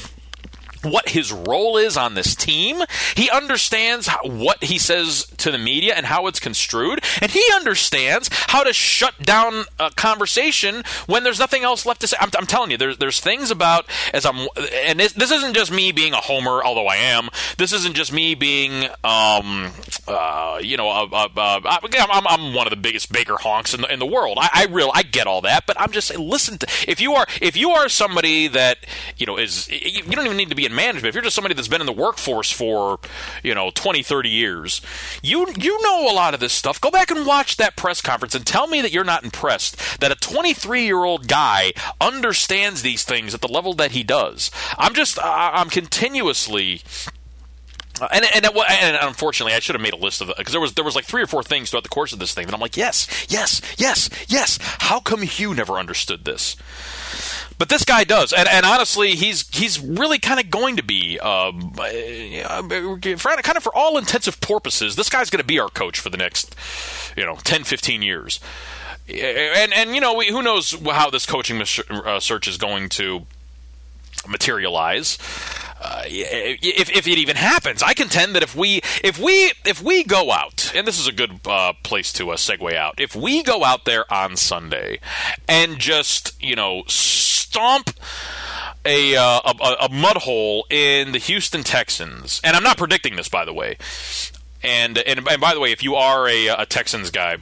S2: what his role is on this team. He understands what he says to the media and how it's construed, and he understands how to shut down a conversation when there's nothing else left to say. I'm, I'm telling you, there's there's things about as I'm, and this, this, isn't just me being a homer, although I am. This isn't just me being, um, uh, you know, I'm, I'm one of the biggest Baker honks in the, in the world. I, I real I get all that, but I'm just saying, listen to if you are if you are somebody that you know is you don't even need to be in management. If you're just somebody that's been in the workforce for, you know, 20, 30 years, you you know a lot of this stuff. Go back and watch that press conference and tell me that you're not impressed that a 23-year-old guy understands these things at the level that he does. I'm just I'm continuously uh, and and, and unfortunately, I should have made a list of it because there was there was like three or four things throughout the course of this thing that I'm like, yes, yes, yes, yes. How come Hue never understood this? But this guy does, and, and honestly, he's he's really kind of going to be, um, uh, kind of for all intensive purposes, this guy's going to be our coach for the next, you know, 10, 15 years. And and you know, we, who knows how this coaching uh, search is going to materialize. Uh, if, if it even happens, I contend that if we if we if we go out, and this is a good uh, place to uh, segue out, if we go out there on Sunday and just you know stomp a, uh, a, a mud hole in the Houston Texans, and I'm not predicting this by the way, and and, and by the way, if you are a, a Texans guy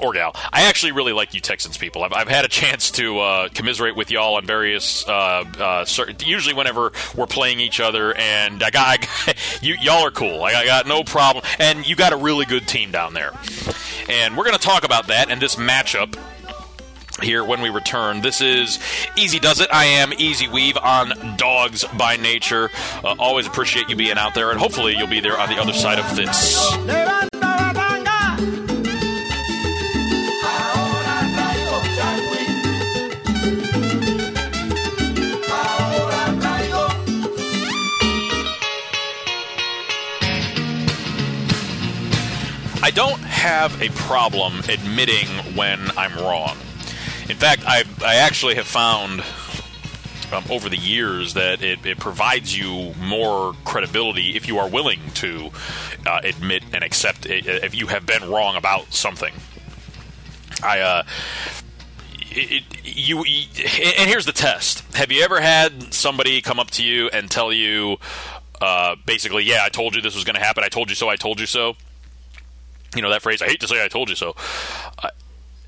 S2: or gal. I actually really like you Texans people. I've, I've had a chance to uh, commiserate with y'all on various, uh, uh, certain, usually whenever we're playing each other, and I got, I got [laughs] you, y'all are cool. I, I got no problem, and you got a really good team down there, and we're going to talk about that and this matchup here when we return. This is Ez Does It. I am Easy Weave on Dogs by Nature. Uh, always appreciate you being out there, and hopefully you'll be there on the other side of this. I don't have a problem admitting when I'm wrong. In fact, I, I actually have found um, over the years that it, it provides you more credibility if you are willing to uh, admit and accept it, if you have been wrong about something. I uh, it, you and here's the test. Have you ever had somebody come up to you and tell you uh, basically, yeah, I told you this was going to happen. I told you so. I told you so. You know that phrase. I hate to say I told you so. Uh,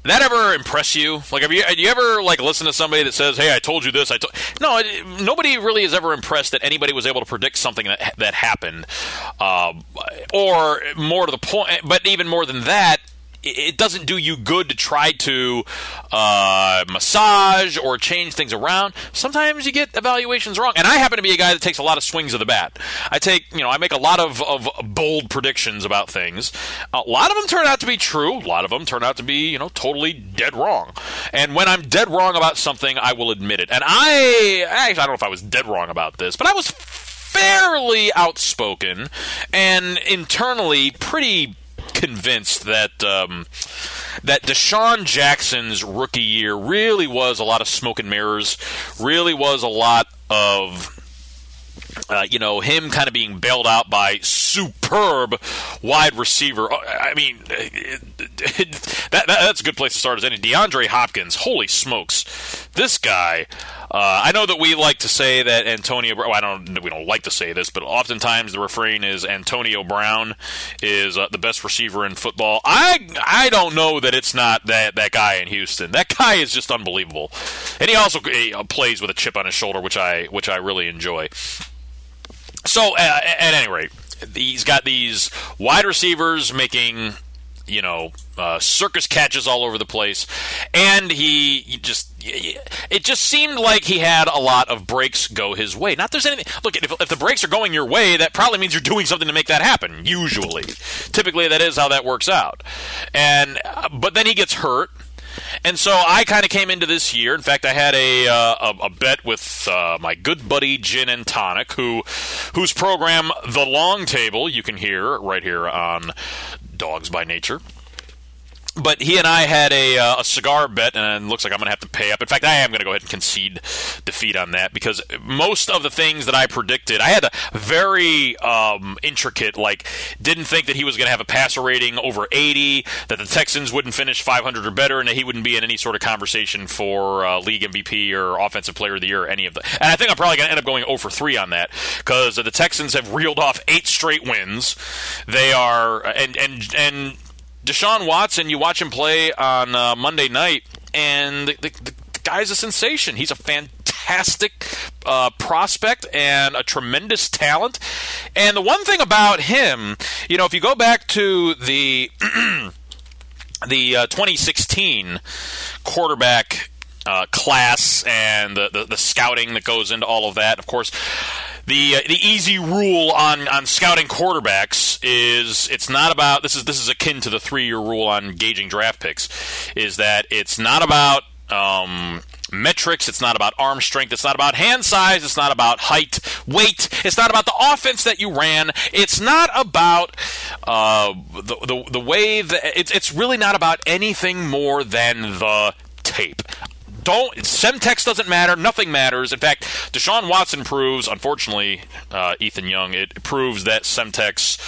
S2: that ever impress you? Like, have you, have you ever like listen to somebody that says, "Hey, I told you this"? I told no. Nobody really is ever impressed that anybody was able to predict something that that happened, um, or more to the point. But even more than that, it doesn't do you good to try to uh, massage or change things around. Sometimes you get evaluations wrong, and I happen to be a guy that takes a lot of swings of the bat. I take, you know, I make a lot of, of bold predictions about things. A lot of them turn out to be true. A lot of them turn out to be, you know, totally dead wrong. And when I'm dead wrong about something, I will admit it. And I, I don't know if I was dead wrong about this, but I was fairly outspoken and internally pretty convinced that um, that Deshaun Jackson's rookie year really was a lot of smoke and mirrors, really was a lot of uh, you know, him kind of being bailed out by superb wide receiver. Oh, I mean, [laughs] that, that, that's a good place to start as any. DeAndre Hopkins, holy smokes, this guy. Uh, I know that we like to say that Antonio. Well, I don't. We don't like to say this, but oftentimes the refrain is Antonio Brown is uh, the best receiver in football. I I don't know that it's not that that guy in Houston. That guy is just unbelievable, and he also uh, plays with a chip on his shoulder, which I which I really enjoy. So, uh, at any rate, he's got these wide receivers making, you know, uh, circus catches all over the place, and he, just. It just seemed like he had a lot of breaks go his way. Not there's anything. Look, if, if the breaks are going your way, that probably means you're doing something to make that happen. Usually, typically that is how that works out. And uh, but then he gets hurt, and so I kind of came into this year. In fact, I had a uh, a, a bet with uh, my good buddy Gin and Tonic, who whose program The Long Table you can hear right here on Dogs by Nature. But he and I had a, uh, a cigar bet, and it looks like I'm going to have to pay up. In fact, I am going to go ahead and concede defeat on that because most of the things that I predicted, I had a very um, intricate, like, didn't think that he was going to have a passer rating over 80, that the Texans wouldn't finish 500 or better, and that he wouldn't be in any sort of conversation for uh, league MVP or offensive player of the year or any of that. And I think I'm probably going to end up going 0 for 3 on that because the Texans have reeled off eight straight wins. They are, and, and, and, Deshaun Watson, you watch him play on uh, Monday night, and the, the, the guy's a sensation. He's a fantastic uh, prospect and a tremendous talent. And the one thing about him, you know, if you go back to the [clears throat] the uh, 2016 quarterback uh, class and the, the, the scouting that goes into all of that. Of course, the uh, the easy rule on, on scouting quarterbacks is it's not about this is this is akin to the three year rule on gauging draft picks is that it's not about um, metrics. It's not about arm strength. It's not about hand size. It's not about height, weight. It's not about the offense that you ran. It's not about uh, the, the the way that it's it's really not about anything more than the tape. Don't Semtex doesn't matter. Nothing matters. In fact, Deshaun Watson proves, unfortunately, uh, Ethan Young, it proves that Semtex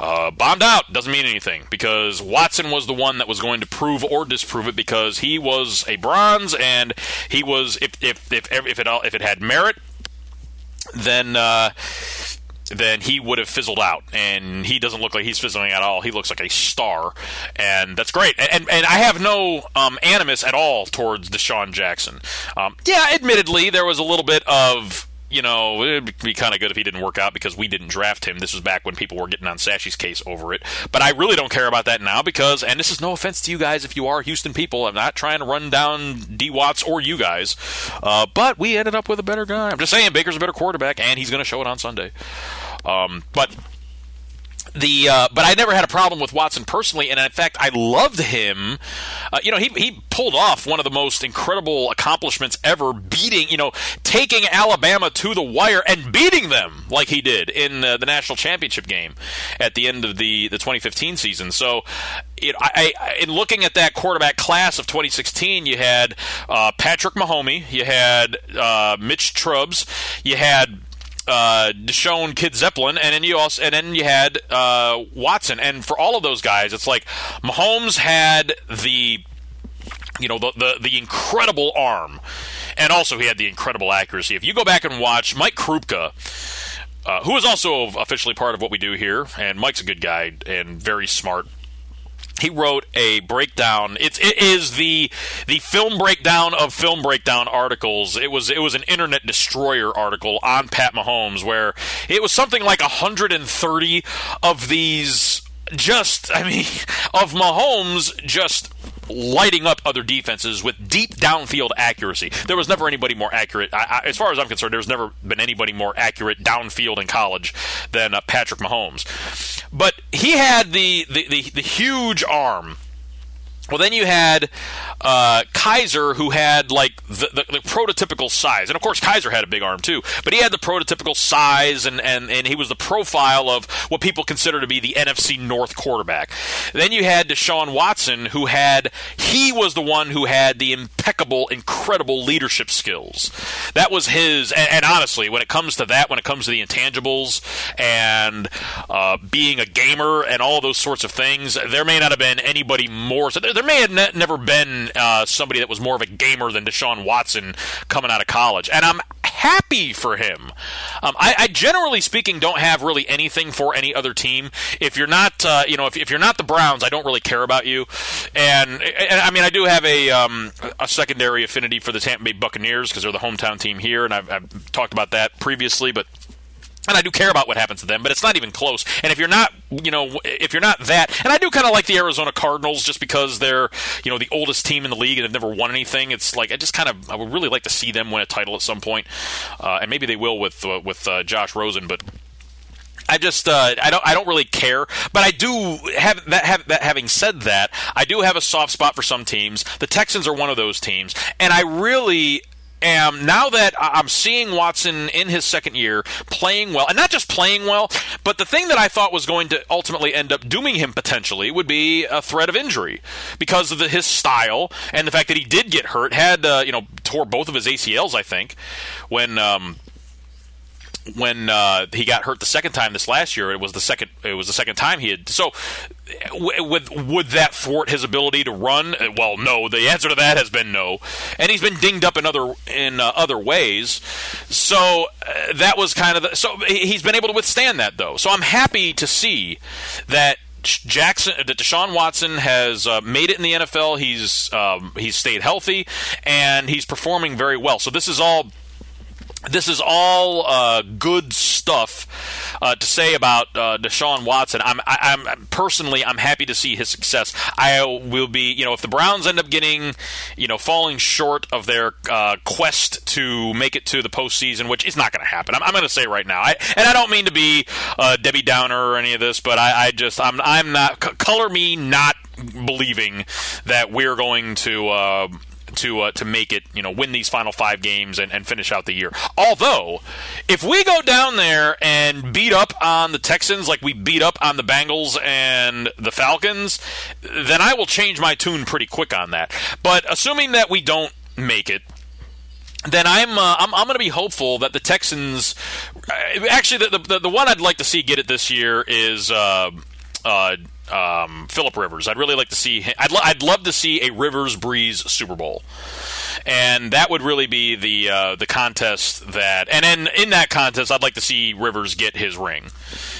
S2: uh, bombed out. Doesn't mean anything because Watson was the one that was going to prove or disprove it because he was a bronze and he was if if if if it all, if it had merit, then. Uh, then he would have fizzled out. And he doesn't look like he's fizzling at all. He looks like a star, and that's great. And and I have no um, animus at all towards Deshaun Jackson. Um, yeah, admittedly, there was a little bit of you know, it'd be kind of good if he didn't work out because we didn't draft him. This was back when people were getting on Sashi's case over it. But I really don't care about that now because, and this is no offense to you guys if you are Houston people. I'm not trying to run down D Watts or you guys. Uh, but we ended up with a better guy. I'm just saying Baker's a better quarterback, and he's going to show it on Sunday. Um, but the uh, but I never had a problem with Watson personally, and in fact, I loved him. Uh, you know, he he pulled off one of the most incredible accomplishments ever, beating you know taking Alabama to the wire and beating them like he did in uh, the national championship game at the end of the the 2015 season. So. It, I, I, in looking at that quarterback class of 2016, you had uh, Patrick Mahomey, you had uh, Mitch Trubbs, you had uh, Deshaun Kid Zeppelin, and then you also and then you had uh, Watson, and for all of those guys, it's like Mahomes had the you know the, the the incredible arm, and also he had the incredible accuracy. If you go back and watch Mike Krupka. Uh, who is also officially part of what we do here, and Mike's a good guy and very smart he wrote a breakdown. It's it is the the film breakdown of film breakdown articles. It was it was an internet destroyer article on Pat Mahomes where it was something like 130 of these just I mean [laughs] of Mahomes just lighting up other defenses with deep downfield accuracy. There was never anybody more accurate, I, I, as far as I'm concerned. There's never been anybody more accurate downfield in college than uh, Patrick Mahomes. But he had the, the, the, the huge arm. Well, then you had uh, Kizer, who had like the, the, the, prototypical size, and of course Kizer had a big arm too. But he had the prototypical size, and, and, and he was the profile of what people consider to be the NFC North quarterback. Then you had Deshaun Watson, who had he was the one who had the impeccable, incredible leadership skills. That was his. And, and honestly, when it comes to that, when it comes to the intangibles and uh, being a gamer and all those sorts of things, there may not have been anybody more. So there, there may have ne- never been uh, somebody that was more of a gamer than Deshaun Watson coming out of college, and I'm happy for him. Um, I, I, generally speaking don't have really anything for any other team. If you're not, uh, you know, if, if, you're not the Browns, I don't really care about you. And, and I mean, I do have a um, a secondary affinity for the Tampa Bay Buccaneers because they're the hometown team here, and I've, I've talked about that previously, but and I do care about what happens to them, but it's not even close. And if you're not, you know, if you're not that, and I do kind of like the Arizona Cardinals just because they're, you know, the oldest team in the league and they've never won anything. It's like I just kind of, I would really like to see them win a title at some point, uh, and maybe they will with uh, with uh, Josh Rosen, but. I just uh, I don't I don't really care, but I do have that, have that. Having said that, I do have a soft spot for some teams. The Texans are one of those teams, and I really am now that I'm seeing Watson in his second year playing well, and not just playing well, but the thing that I thought was going to ultimately end up dooming him potentially would be a threat of injury because of the, his style and the fact that he did get hurt, had uh, you know tore both of his ACLs, I think, when. Um, when uh, he got hurt the second time this last year, it was the second. It was the second time he had. So would would that thwart his ability to run? Uh, well, no. The answer to that has been no, and he's been dinged up in other in uh, other ways. So uh, that was kind of the, so he's been able to withstand that though. So I'm happy to see that Jackson, that Deshaun Watson has uh, made it in the NFL. He's um, he's stayed healthy and he's performing very well. So this is all this is all uh, good stuff uh, to say about uh, Deshaun Watson. I'm, I, am personally, I'm happy to see his success. I will be, you know, if the Browns end up getting, you know, falling short of their uh, quest to make it to the postseason, which is not going to happen. I'm, I'm going to say right now, I, and I don't mean to be uh, Debbie Downer or any of this, but I, I just, I'm, I'm not color me not believing that we're going to uh, to uh, to make it, you know, win these final five games and, and finish out the year. Although, if we go down there and beat up on the Texans like we beat up on the Bengals and the Falcons, then I will change my tune pretty quick on that. But assuming that we don't make it, then I'm uh, I'm, I'm going to be hopeful that the Texans. Uh, actually, the, the, the one I'd like to see get it this year is. Uh, uh, um, Philip Rivers. I'd really like to see. I'd, lo- I'd love to see a Rivers Brees Super Bowl. and that would really be the uh, the contest that. And then in that contest, I'd like to see Rivers get his ring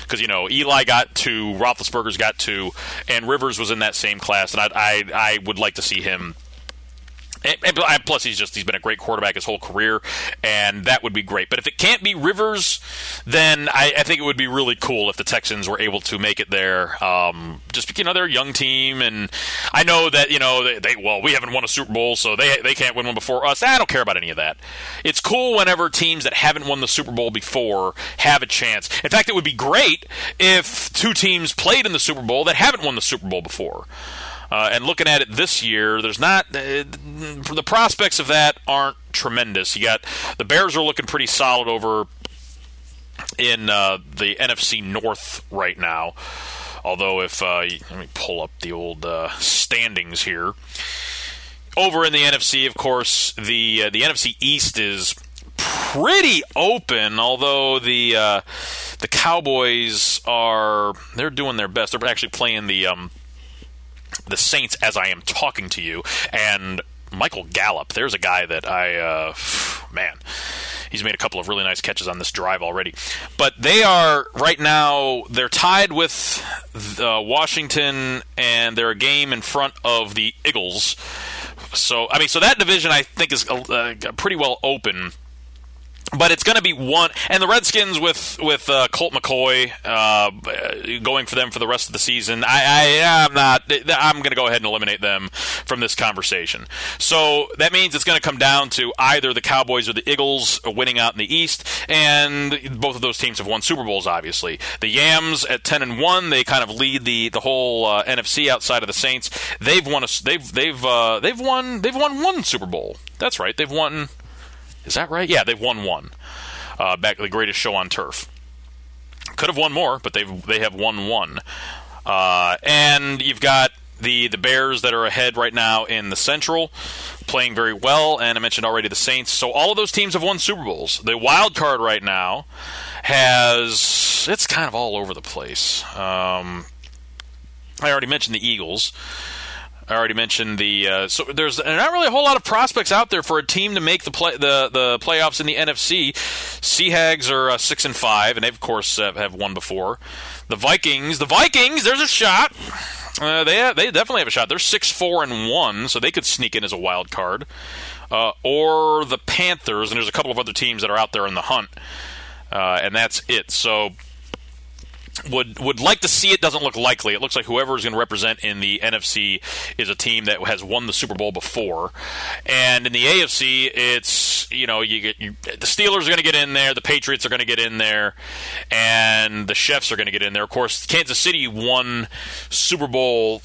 S2: because you know Eli got two, Roethlisberger's got two, and Rivers was in that same class, and I I, I would like to see him. And, and plus, he's just—he's been a great quarterback his whole career, and that would be great. But if it can't be Rivers, then I, I think it would be really cool if the Texans were able to make it there. Um, just you know, they're a young team, and I know that you know they, they well, we haven't won a Super Bowl, so they they can't win one before us. I don't care about any of that. It's cool whenever teams that haven't won the Super Bowl before have a chance. In fact, it would be great if two teams played in the Super Bowl that haven't won the Super Bowl before. Uh, and looking at it this year, there's not uh, the prospects of that aren't tremendous. You got the Bears are looking pretty solid over in uh, the NFC North right now. Although, if uh, let me pull up the old uh, standings here. Over in the NFC, of course, the uh, the NFC East is pretty open. Although the the Cowboys are they're doing their best. They're actually playing the um, the Saints as I am talking to you, and Michael Gallup. There's a guy that I, uh, man, he's made a couple of really nice catches on this drive already. But they are right now they're tied with uh, Washington, and they're a game in front of the Eagles. So I mean, so that division I think is uh, pretty well open but it's going to be one, and the Redskins with with uh, Colt McCoy uh, going for them for the rest of the season. I, I am not. I'm going to go ahead and eliminate them from this conversation. So that means it's going to come down to either the Cowboys or the Eagles winning out in the East, and both of those teams have won Super Bowls. Obviously, the Yams at ten and one, they kind of lead the the whole uh, NFC outside of the Saints. They've won a they've they've uh, they've won they've won one Super Bowl. That's right. They've won is that right? Yeah, they've won one. Uh, back the greatest show on turf. Could have won more, but they've they have won one. Uh, and you've got the the Bears that are ahead right now in the Central, playing very well. And I mentioned already the Saints. So all of those teams have won Super Bowls. The wild card right now has it's kind of all over the place. Um, I already mentioned the Eagles. I already mentioned the uh, so there's not really a whole lot of prospects out there for a team to make the play the, the playoffs in the NFC. Seahags are uh, six and five, and they of course have, have won before. The Vikings, the Vikings, there's a shot. Uh, they have, they definitely have a shot. They're six four and one, so they could sneak in as a wild card. Uh, or the Panthers, and there's a couple of other teams that are out there in the hunt, uh, and that's it. So would would like to see it. Doesn't look likely. It looks like whoever is going to represent in the NFC is a team that has won the Super Bowl before, and in the AFC, it's you know you get you, the Steelers are going to get in there, the Patriots are going to get in there, and the Chefs are going to get in there. Of course, Kansas City won Super Bowl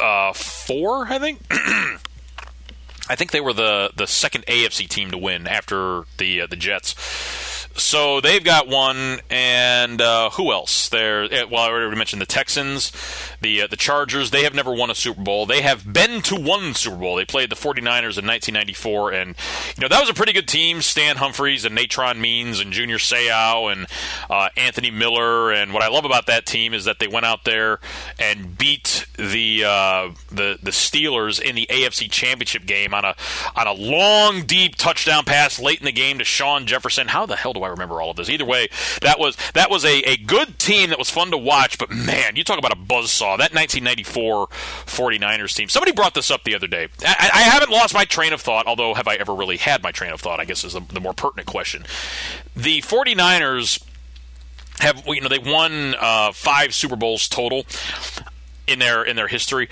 S2: uh, four, I think. [clears throat] I think they were the the second AFC team to win after the uh, the Jets so they've got one, and uh, who else? There. Eh, well, I already mentioned the Texans, the uh, the Chargers. They have never won a Super Bowl. They have been to one Super Bowl. They played the 49ers in 1994, and you know that was a pretty good team. Stan Humphries and Natron Means and Junior Seau and uh, Anthony Miller. And what I love about that team is that they went out there and beat the uh, the the Steelers in the AFC Championship game on a on a long, deep touchdown pass late in the game to Shawn Jefferson. How the hell do I remember all of this? Either way, that was that was a, a good team that was fun to watch. But man, you talk about a buzzsaw. That 1994 49ers team. Somebody brought this up the other day. I, I haven't lost my train of thought, although have I ever really had my train of thought? I guess is the, the more pertinent question. The 49ers have you know they won uh, five Super Bowls total in their in their history.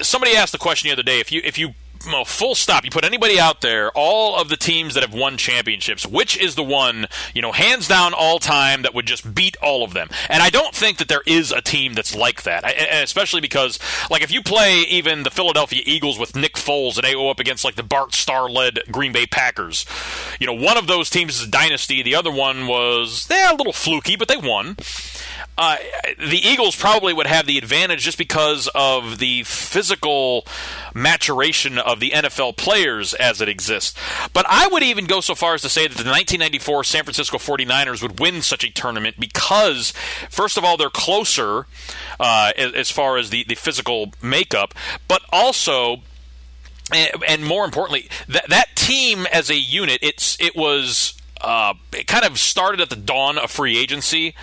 S2: Somebody asked the question the other day: if you if you well, full stop. You put anybody out there, all of the teams that have won championships, which is the one, you know, hands down all time that would just beat all of them? And I don't think that there is a team that's like that, I, especially because, like, if you play even the Philadelphia Eagles with Nick Foles and go up against, like, the Bart Starr led Green Bay Packers, you know, one of those teams is a dynasty, the other one was, they're a little fluky, but they won. Uh, the Eagles probably would have the advantage just because of the physical maturation of the NFL players as it exists. But I would even go so far as to say that the 1994 San Francisco 49ers would win such a tournament because, first of all, they're closer uh, as far as the, the physical makeup, but also and, and more importantly, that that team as a unit, it's it was. Uh, it kind of started at the dawn of free agency,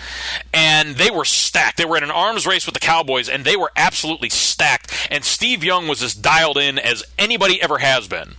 S2: and they were stacked. They were in an arms race with the Cowboys, and they were absolutely stacked. And Steve Young was as dialed in as anybody ever has been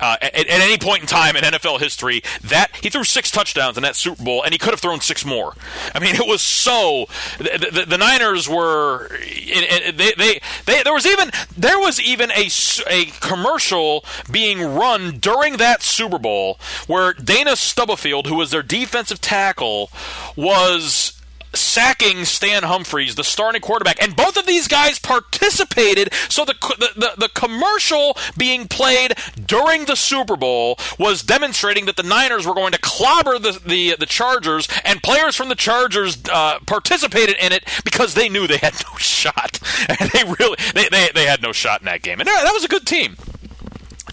S2: uh, at, at, any point in time in NFL history. That he threw six touchdowns in that Super Bowl, and he could have thrown six more. I mean, it was so. The, the, the Niners were. They, they, they, there was even there was even a, a commercial being run during that Super Bowl where Dana Stubblefield, who was their defensive tackle, was sacking Stan Humphries, the starting quarterback, and both of these guys participated. So the, the the, the commercial being played during the Super Bowl was demonstrating that the Niners were going to clobber the the, the Chargers, and players from the Chargers uh, participated in it because they knew they had no [laughs] shot, and they really they, they, they had no shot in that game, and that was a good team.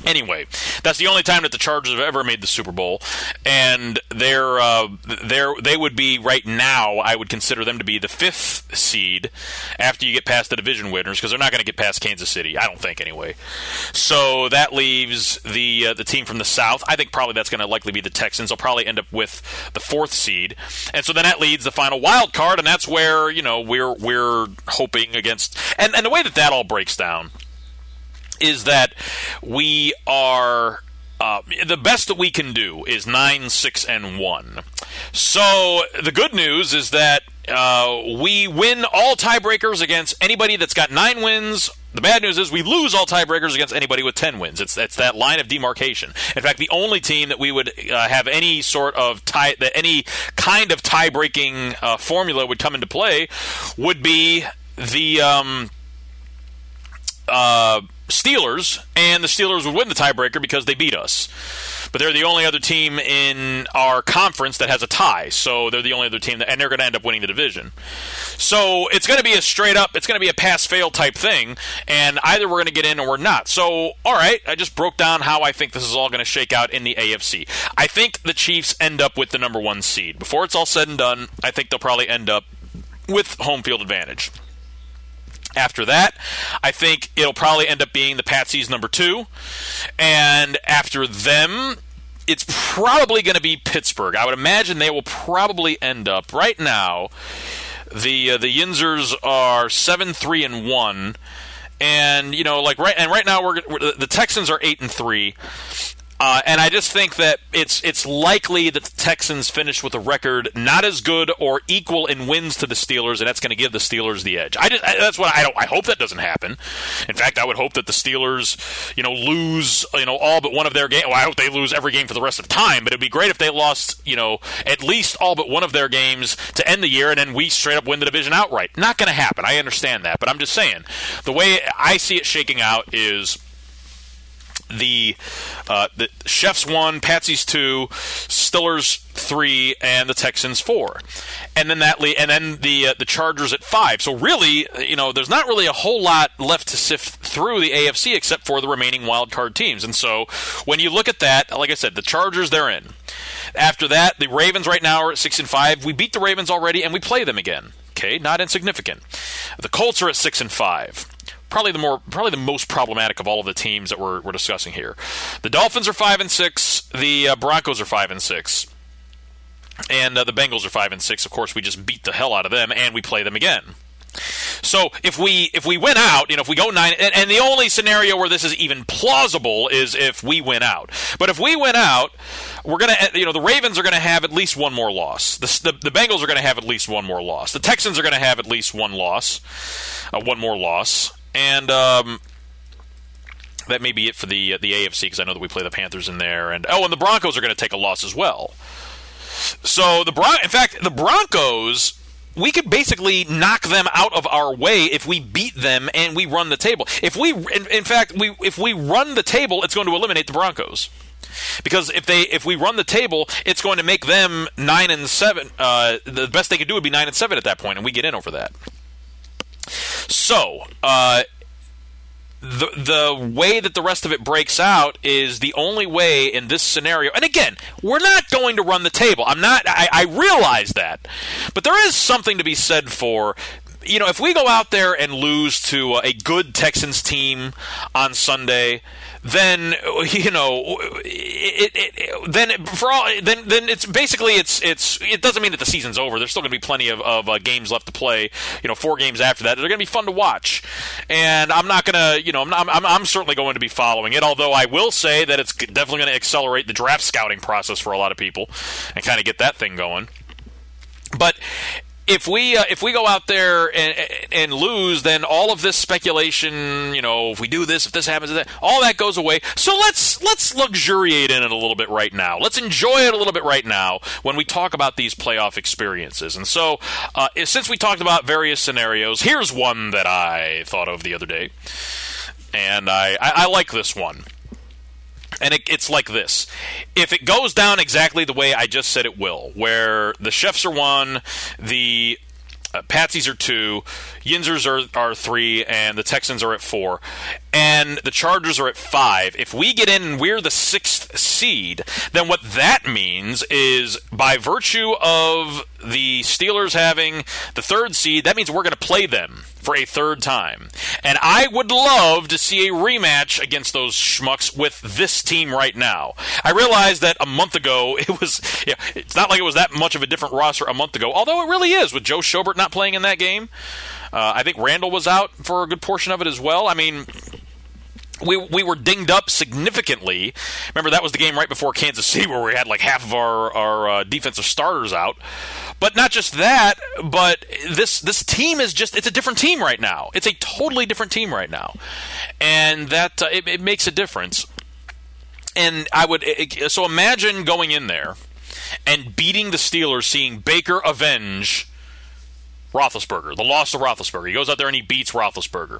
S2: Anyway, that's the only time that the Chargers have ever made the Super Bowl, and they're uh, they're they would be right now. I would consider them to be the fifth seed after you get past the division winners because they're not going to get past Kansas City. I don't think anyway. So that leaves the uh, the team from the South. I think probably that's going to likely be the Texans. They'll probably end up with the fourth seed, and so then that leads the final wild card, and that's where you know we're we're hoping against. And and the way that that all breaks down is that we are uh, the best that we can do is nine, six, and one. So the good news is that uh, we win all tiebreakers against anybody that's got nine wins. The bad news is we lose all tiebreakers against anybody with ten wins. It's that line of demarcation. In fact, the only team that we would uh, have any sort of tie that any kind of tiebreaking uh, formula would come into play would be the um, uh, Steelers, and the Steelers would win the tiebreaker because they beat us. But they're the only other team in our conference that has a tie, so they're the only other team that, and they're going to end up winning the division. So it's going to be a straight up, it's going to be a pass fail type thing, and either we're going to get in or we're not. So, all right, I just broke down how I think this is all going to shake out in the AFC. I think the Chiefs end up with the number one seed. Before it's all said and done, I think they'll probably end up with home field advantage. After that, I think it'll probably end up being the Patsies number two. And after them, it's probably going to be Pittsburgh. I would imagine they will probably end up right now. The uh, the Yinzers are seven three and one, and you know like right and right now we're, we're the Texans are eight and three. Uh, and I just think that it's it's likely that the Texans finish with a record not as good or equal in wins to the Steelers, and that's going to give the Steelers the edge. I just, I, that's what I don't. I hope that doesn't happen. In fact, I would hope that the Steelers, you know, lose you know all but one of their games. Well, I hope they lose every game for the rest of time. But it'd be great if they lost you know at least all but one of their games to end the year, and then we straight up win the division outright. Not going to happen. I understand that, but I'm just saying the way I see it shaking out is the uh, the Chefs one, Patsy's two, Stillers three, and the Texans four, and then that le- and then the uh, the Chargers at five. So really, you know, there's not really a whole lot left to sift through the AFC except for the remaining wild card teams. And so when you look at that, like I said, the Chargers they're in. After that, the Ravens right now are at six and five. We beat the Ravens already, and we play them again. Okay, not insignificant. The Colts are at six and five probably the more probably the most problematic of all of the teams that we're, we're discussing here. The Dolphins are five and six. The uh, Broncos are five and six. And uh, the Bengals are five and six. Of course, we just beat the hell out of them, and we play them again. So if we if we win out, you know, if we go nine, and, and, the only scenario where this is even plausible is if we win out. But if we win out, we're gonna, you know, the Ravens are gonna have at least one more loss. The the, the Bengals are gonna have at least one more loss. The Texans are gonna have at least one loss, uh, one more loss. And um, that may be it for the uh, the AFC because I know that we play the Panthers in there, and oh, and the Broncos are going to take a loss as well. So the Bron- in fact, the Broncos. We could basically knock them out of our way if we beat them and we run the table. If we, in, in fact, we if we run the table, it's going to eliminate the Broncos because if they if we run the table, it's going to make them nine and seven. Uh, the best they could do would be nine and seven at that point, and we get in over that. So, uh, the the way that the rest of it breaks out is the only way in this scenario. And again, we're not going to run the table. I'm not. I, I realize that, but there is something to be said for you know, if we go out there and lose to a good Texans team on Sunday, then [laughs] you know, it, it, it, then for all, then then it's basically it's it's it doesn't mean that the season's over. There's still going to be plenty of, of uh, games left to play. You know, four games after that, they're going to be fun to watch. And I'm not going to, you know, I'm, not, I'm I'm certainly going to be following it. Although I will say that it's definitely going to accelerate the draft scouting process for a lot of people and kind of get that thing going. But if we uh, if we go out there and, and lose, then all of this speculation, you know, if we do this, if this happens, that all that goes away. So let's let's luxuriate in it a little bit right now. Let's enjoy it a little bit right now when we talk about these playoff experiences. And so, uh, since we talked about various scenarios, here's one that I thought of the other day, and I, I, I like this one. And it, it's like this. If it goes down exactly the way I just said it will, where the Chefs are one, the uh, Patsies are two, Yinzers are, are three, and the Texans are at four, and the Chargers are at five. If we get in and we're the sixth seed, then what that means is by virtue of the Steelers having the third seed, that means we're going to play them for a third time. And I would love to see a rematch against those schmucks with this team right now. I realized that a month ago [laughs] it was yeah, it's not like it was that much of a different roster a month ago, although it really is with Joe Schobert not playing in that game. Uh, I think Randall was out for a good portion of it as well. I mean, we we were dinged up significantly. Remember that was the game right before Kansas City where we had like half of our our uh, defensive starters out. But not just that, but this this team is just it's a different team right now. It's a totally different team right now, and that uh, it, it, makes a difference. And I would it, so imagine going in there and beating the Steelers, seeing Baker avenge Roethlisberger, the loss of Roethlisberger. He goes out there and he beats Roethlisberger.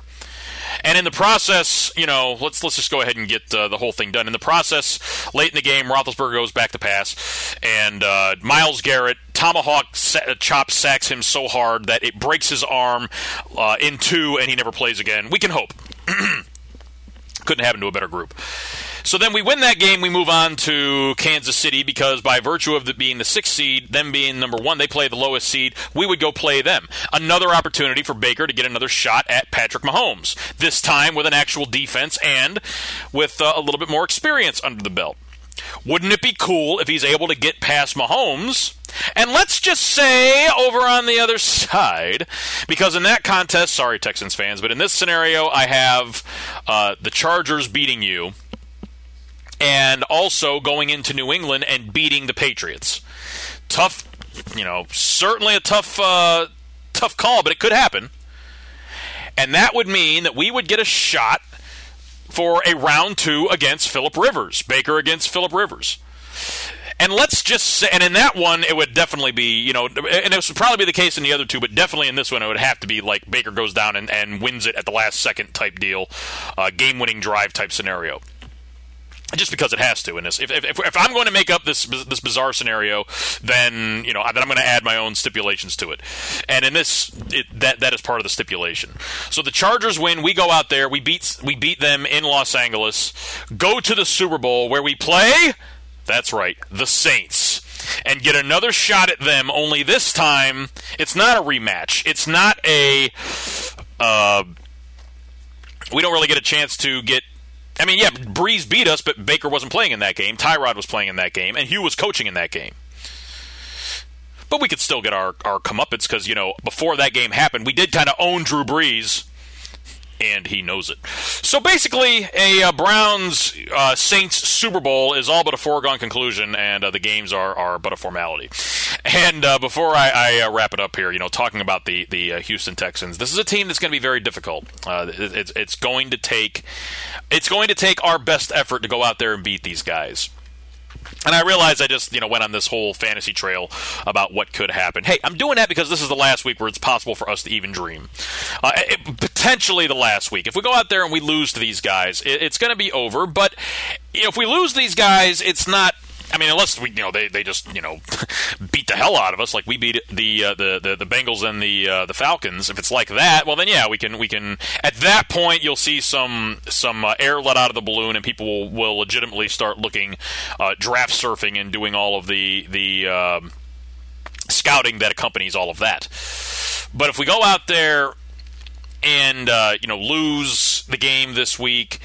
S2: And in the process, you know, let's let's just go ahead and get uh, the whole thing done. In the process, late in the game, Roethlisberger goes back to pass, and uh, Myles Garrett tomahawk chop sacks him so hard that it breaks his arm uh, in two, and he never plays again. We can hope. [clears throat] Couldn't happen to a better group. So then we win that game. We move on to Kansas City because by virtue of the, being the sixth seed, them being number one, they play the lowest seed. We would go play them. Another opportunity for Baker to get another shot at Patrick Mahomes. This time with an actual defense and with uh, a little bit more experience under the belt. Wouldn't it be cool if he's able to get past Mahomes? And let's just say over on the other side, because in that contest, sorry, Texans fans, but in this scenario, I have uh, the Chargers beating you and also going into New England and beating the Patriots. Tough, you know, certainly a tough, uh, tough call, but it could happen. And that would mean that we would get a shot for a round two against Philip Rivers, Baker against Philip Rivers. And let's just say, and in that one, it would definitely be, you know, and it would probably be the case in the other two, but definitely in this one, it would have to be like Baker goes down and, and wins it at the last second type deal, uh, game winning drive type scenario just because it has to in this. If, if, if, I'm going to make up this this bizarre scenario, then you know then I'm going to add my own stipulations to it. And in this, it, that that is part of the stipulation. So the Chargers win. We go out there. We beat we beat them in Los Angeles. Go to the Super Bowl where we play. That's right, the Saints. And get another shot at them. Only this time, it's not a rematch. It's not a. Uh, we don't really get a chance to get I mean, yeah, Brees beat us, but Baker wasn't playing in that game. Tyrod was playing in that game, and Hue was coaching in that game. But we could still get our, our comeuppance because, you know, before that game happened, we did kind of own Drew Brees and he knows it. So basically, a uh, Browns uh, Saints Super Bowl is all but a foregone conclusion, and uh, the games are, are but a formality. And uh, before I, I uh, wrap it up here, you know, talking about the the uh, Houston Texans, this is a team that's going to be very difficult. It, it's it's going to take it's going to take our best effort to go out there and beat these guys. And I realize I just, you know, went on this whole fantasy trail about what could happen. Hey, I'm doing that because this is the last week where it's possible for us to even dream. Uh, it, potentially the last week. If we go out there and we lose to these guys, it, it's going to be over. But if we lose these guys, it's not I mean, unless we, you know, they, they just, you know, [laughs] beat the hell out of us, like we beat the uh, the, the the Bengals and the uh, the Falcons. If it's like that, well, then yeah, we can we can. At that point, you'll see some some uh, air let out of the balloon, and people will, will legitimately start looking uh, draft surfing and doing all of the the um, scouting that accompanies all of that. But if we go out there and uh, you know lose the game this week,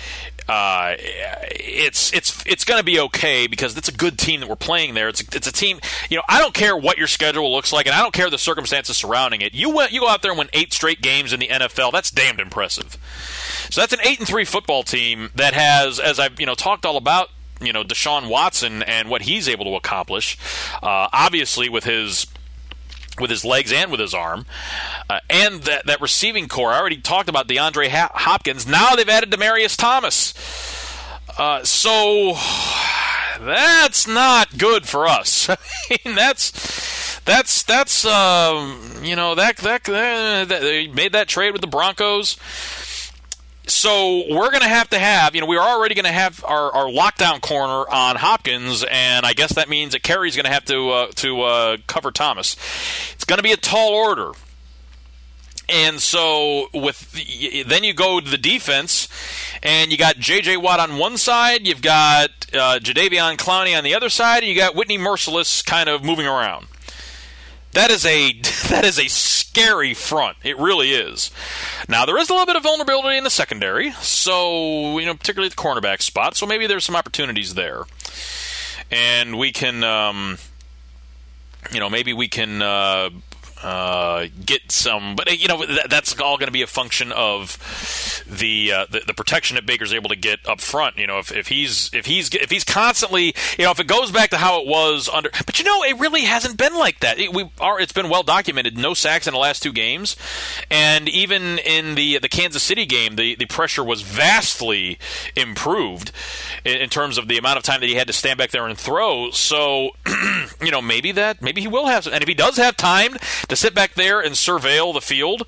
S2: uh, it's it's it's going to be okay because it's a good team that we're playing there. It's a, it's a team. You know, I don't care what your schedule looks like, and I don't care the circumstances surrounding it. You went you go out there and win eight straight games in the NFL. That's damned impressive. So that's an eight and three football team that has, as I've you know talked all about. You know Deshaun Watson and what he's able to accomplish. Uh, obviously, with his with his legs and with his arm, uh, and that, that receiving corps. I already talked about DeAndre Hopkins. Now they've added Demaryius Thomas. Uh, so that's not good for us. [laughs] I mean, that's that's that's um, you know that, that that they made that trade with the Broncos. So we're going to have to have, you know, we are already going to have our, our lockdown corner on Hopkins, and I guess that means that Carrie's going to have to uh, to uh, cover Thomas. It's going to be a tall order. And so with the, then you go to the defense, and you got J.J. Watt on one side, you've got uh, Jadeveon Clowney on the other side, and you got Whitney Mercilus kind of moving around. That is a [laughs] that is a scary front. It really is. Now there is a little bit of vulnerability in the secondary, so you know particularly at the cornerback spot. So maybe there's some opportunities there, and we can, um, you know, maybe we can. Uh, uh, get some, but you know that, that's all going to be a function of the, uh, the, the protection that Baker's able to get up front. You know, if, if he's if he's if he's constantly, you know, if it goes back to how it was under, but you know, it really hasn't been like that. It, we are it's been well documented. No sacks in the last two games, and even in the the Kansas City game, the the pressure was vastly improved in, in terms of the amount of time that he had to stand back there and throw. So, [clears throat] you know, maybe that maybe he will have, some, and if he does have time to sit back there and surveil the field,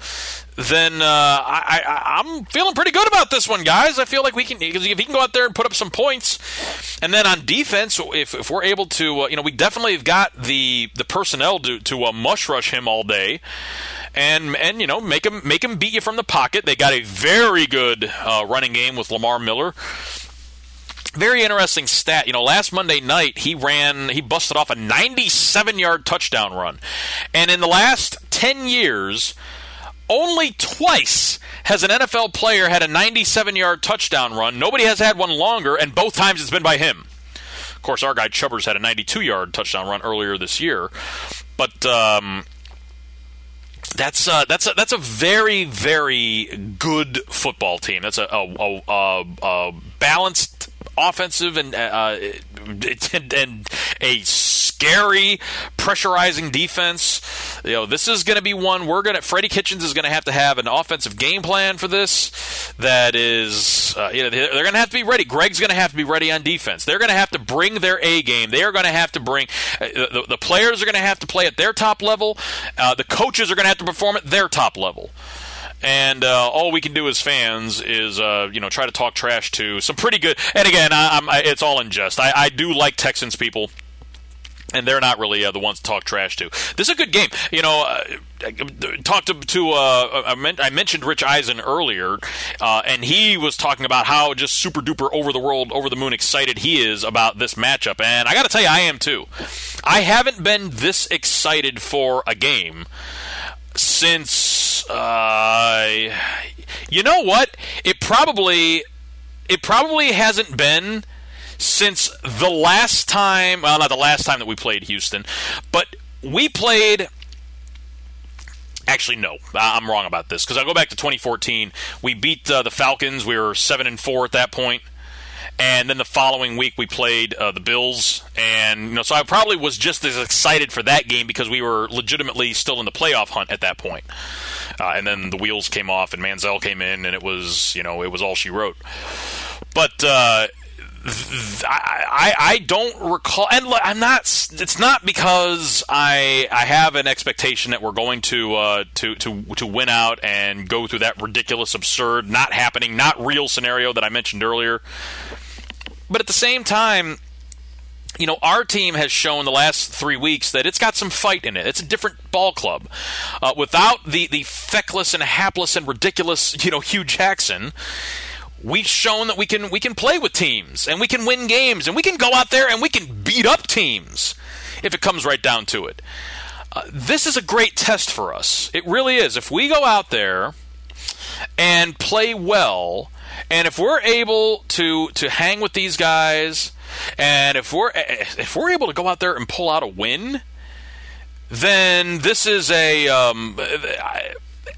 S2: then uh, I, I'm feeling pretty good about this one, guys. I feel like we can if he can go out there and put up some points, and then on defense, if, if we're able to, uh, you know, we definitely have got the the personnel to to uh, mush rush him all day. And and you know make him make him beat you from the pocket. They got a very good uh, running game with Lamar Miller very interesting stat. You know, last Monday night he ran, he busted off a 97 yard touchdown run. And in the last 10 years, only twice has an NFL player had a 97 yard touchdown run. Nobody has had one longer, and both times it's been by him. Of course, our guy Chubbers had a 92 yard touchdown run earlier this year. But, um, that's uh, that's a, that's a very very good football team. That's a, a, a, a balanced offensive and uh, and, [laughs] and a scary pressurizing defense. You know, this is going to be one we're going to. Freddie Kitchens is going to have to have an offensive game plan for this. That is, uh, you know, they're going to have to be ready. Greg's going to have to be ready on defense. They're going to have to bring their A game. They are going to have to bring uh, the, the, players are going to have to play at their top level. Uh, the coaches are going to have to perform at their top level and uh, all we can do as fans is uh, you know try to talk trash to some pretty good. And again, I, I, it's all in jest. I, I do like Texans people and they're not really uh, the ones to talk trash to. This is a good game. You know, uh, talked to, to uh, I, I, mentioned Rich Eisen earlier, uh, and he was talking about how just super duper over the world, over the moon excited he is about this matchup. And I got to tell you, I am too. I haven't been this excited for a game since uh, you know what? It probably it probably hasn't been since the last time. Well, not the last time that we played Houston, but we played. Actually, no, I'm wrong about this because I go back to 2014. We beat uh, the Falcons. We were seven and four at that point and then the following week we played uh, the Bills, and you know, so I probably was just as excited for that game because we were legitimately still in the playoff hunt at that point. Uh, and then the wheels came off, and Manziel came in, and it was you know it was all she wrote. But uh, I, I don't recall, and I'm not. It's not because I I have an expectation that we're going to uh, to to to win out and go through that ridiculous, absurd, not happening, not real scenario that I mentioned earlier. But at the same time, you know, our team has shown the last three weeks that it's got some fight in it. It's a different ball club. Uh, without the, the feckless and hapless and ridiculous, you know, Hue Jackson, we've shown that we can we can play with teams and we can win games and we can go out there and we can beat up teams if it comes right down to it. uh, this is a great test for us. It really is. If we go out there and play well, and if we're able to to hang with these guys, and if we're if we're able to go out there and pull out a win, then this is a um,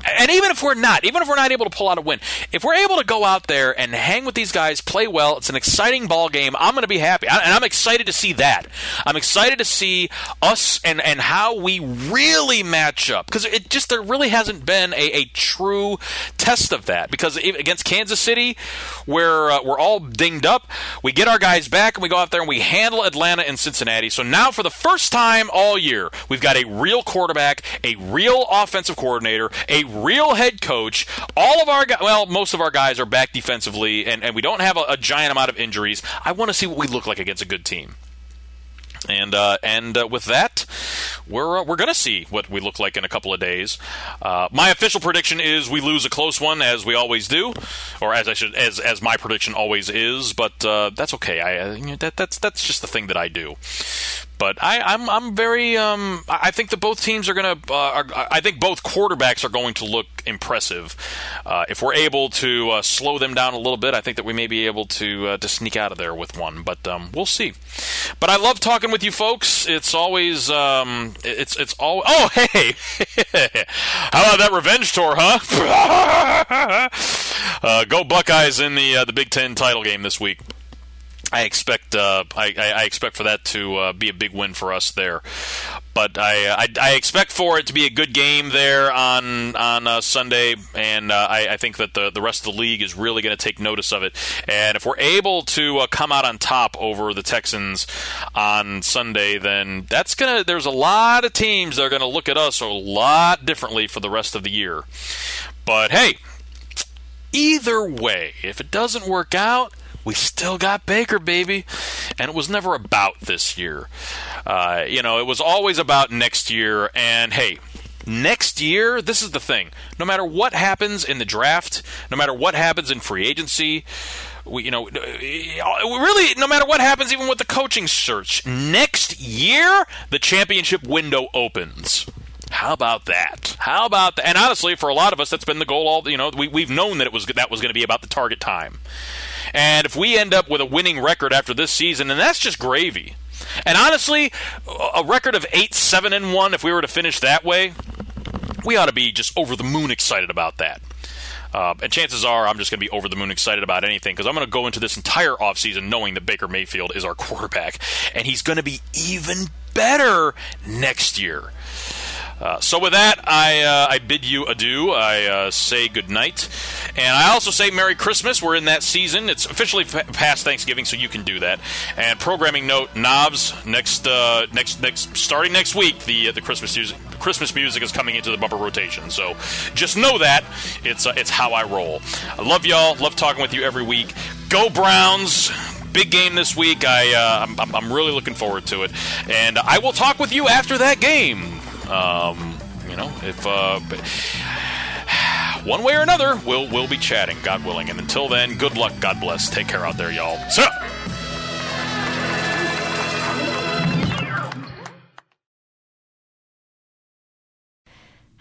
S2: and even if we're not, even if we're not able to pull out a win, if we're able to go out there and hang with these guys, play well, it's an exciting ball game. I'm going to be happy, and I'm excited to see that. I'm excited to see us and and how we really match up because it just there really hasn't been a, a true test of that. Because against Kansas City, where uh, we're all dinged up, we get our guys back and we go out there and we handle Atlanta and Cincinnati. So now, for the first time all year, we've got a real quarterback, a real offensive coordinator, a real head coach. All of our guys, well, most of our guys are back defensively, and, and we don't have a, a giant amount of injuries. I want to see what we look like against a good team. And uh, and uh, with that, we're uh, we're to see what we look like in a couple of days. Uh, my official prediction is we lose a close one, as we always do, or as I should as as my prediction always is. But uh, that's okay. I that that's that's just the thing that I do. But I, I'm I'm very um, I think that both teams are going to uh, I think both quarterbacks are going to look impressive. Uh, if we're able to uh, slow them down a little bit, I think that we may be able to uh, to sneak out of there with one. But um, we'll see. But I love talking with you folks. It's always um, it's it's all oh [laughs] hey how about that revenge tour, huh? [laughs] uh, go Buckeyes in the uh, the Big Ten title game this week. I expect uh, I, I, expect for that to uh, be a big win for us there. But I, I, I, expect for it to be a good game there on on uh, Sunday, and uh, I, I, think that the the rest of the league is really going to take notice of it. And if we're able to uh, come out on top over the Texans on Sunday, then that's gonna. There's a lot of teams that are going to look at us a lot differently for the rest of the year. But hey, either way, if it doesn't work out we still got Baker, baby. And it was never about this year. Uh, you know, it was always about next year. And hey, next year, this is the thing. No matter what happens in the draft, no matter what happens in free agency, we, you know, really, no matter what happens, even with the coaching search, next year the championship window opens. How about that? How about that? And honestly, for a lot of us, that's been the goal. All you know, we, we've known that it was that was going to be about the target time. And if we end up with a winning record after this season, and that's just gravy. And honestly, a record of 8 7 and 1, if we were to finish that way, we ought to be just over the moon excited about that. Uh, and chances are I'm just going to be over the moon excited about anything because I'm going to go into this entire offseason knowing that Baker Mayfield is our quarterback. And he's going to be even better next year. Uh, so with that, I uh, I bid you adieu. I uh, say good night, and I also say Merry Christmas. We're in that season. It's officially f- past Thanksgiving, so you can do that. And programming note: Knobs next uh, next next starting next week. The uh, the Christmas music Christmas music is coming into the bumper rotation. So just know that it's it's how I roll. I love y'all. Love talking with you every week. Go Browns big game this week. I uh, I'm, I'm, really looking forward to it, and I will talk with you after that game. Um, you know, if uh, one way or another, we'll we'll be chatting, God willing. And until then, good luck, God bless. Take care out there, y'all. So.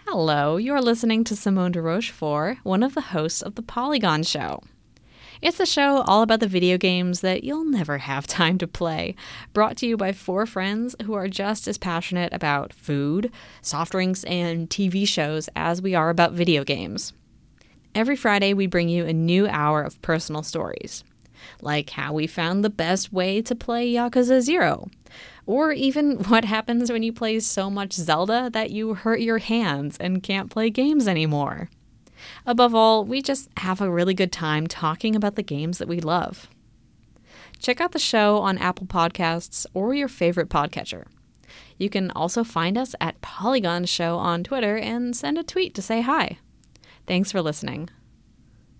S4: Hello, you're listening to Simone de Rochefort, one of the hosts of The Polygon Show. It's a show all about the video games that you'll never have [laughs] time to play, brought to you by four friends who are just as passionate about food, soft drinks, and TV shows as we are about video games. Every Friday, we bring you a new hour of personal stories, like how we found the best way to play Yakuza Zero, or even [laughs] what happens when you play so much Zelda that you hurt your hands and can't play games anymore. Above all, we just have a really good time talking about the games that we love. Check out the show on Apple Podcasts or your favorite podcatcher. You can also find us at Polygon Show on Twitter and send a tweet to say hi. Thanks for listening.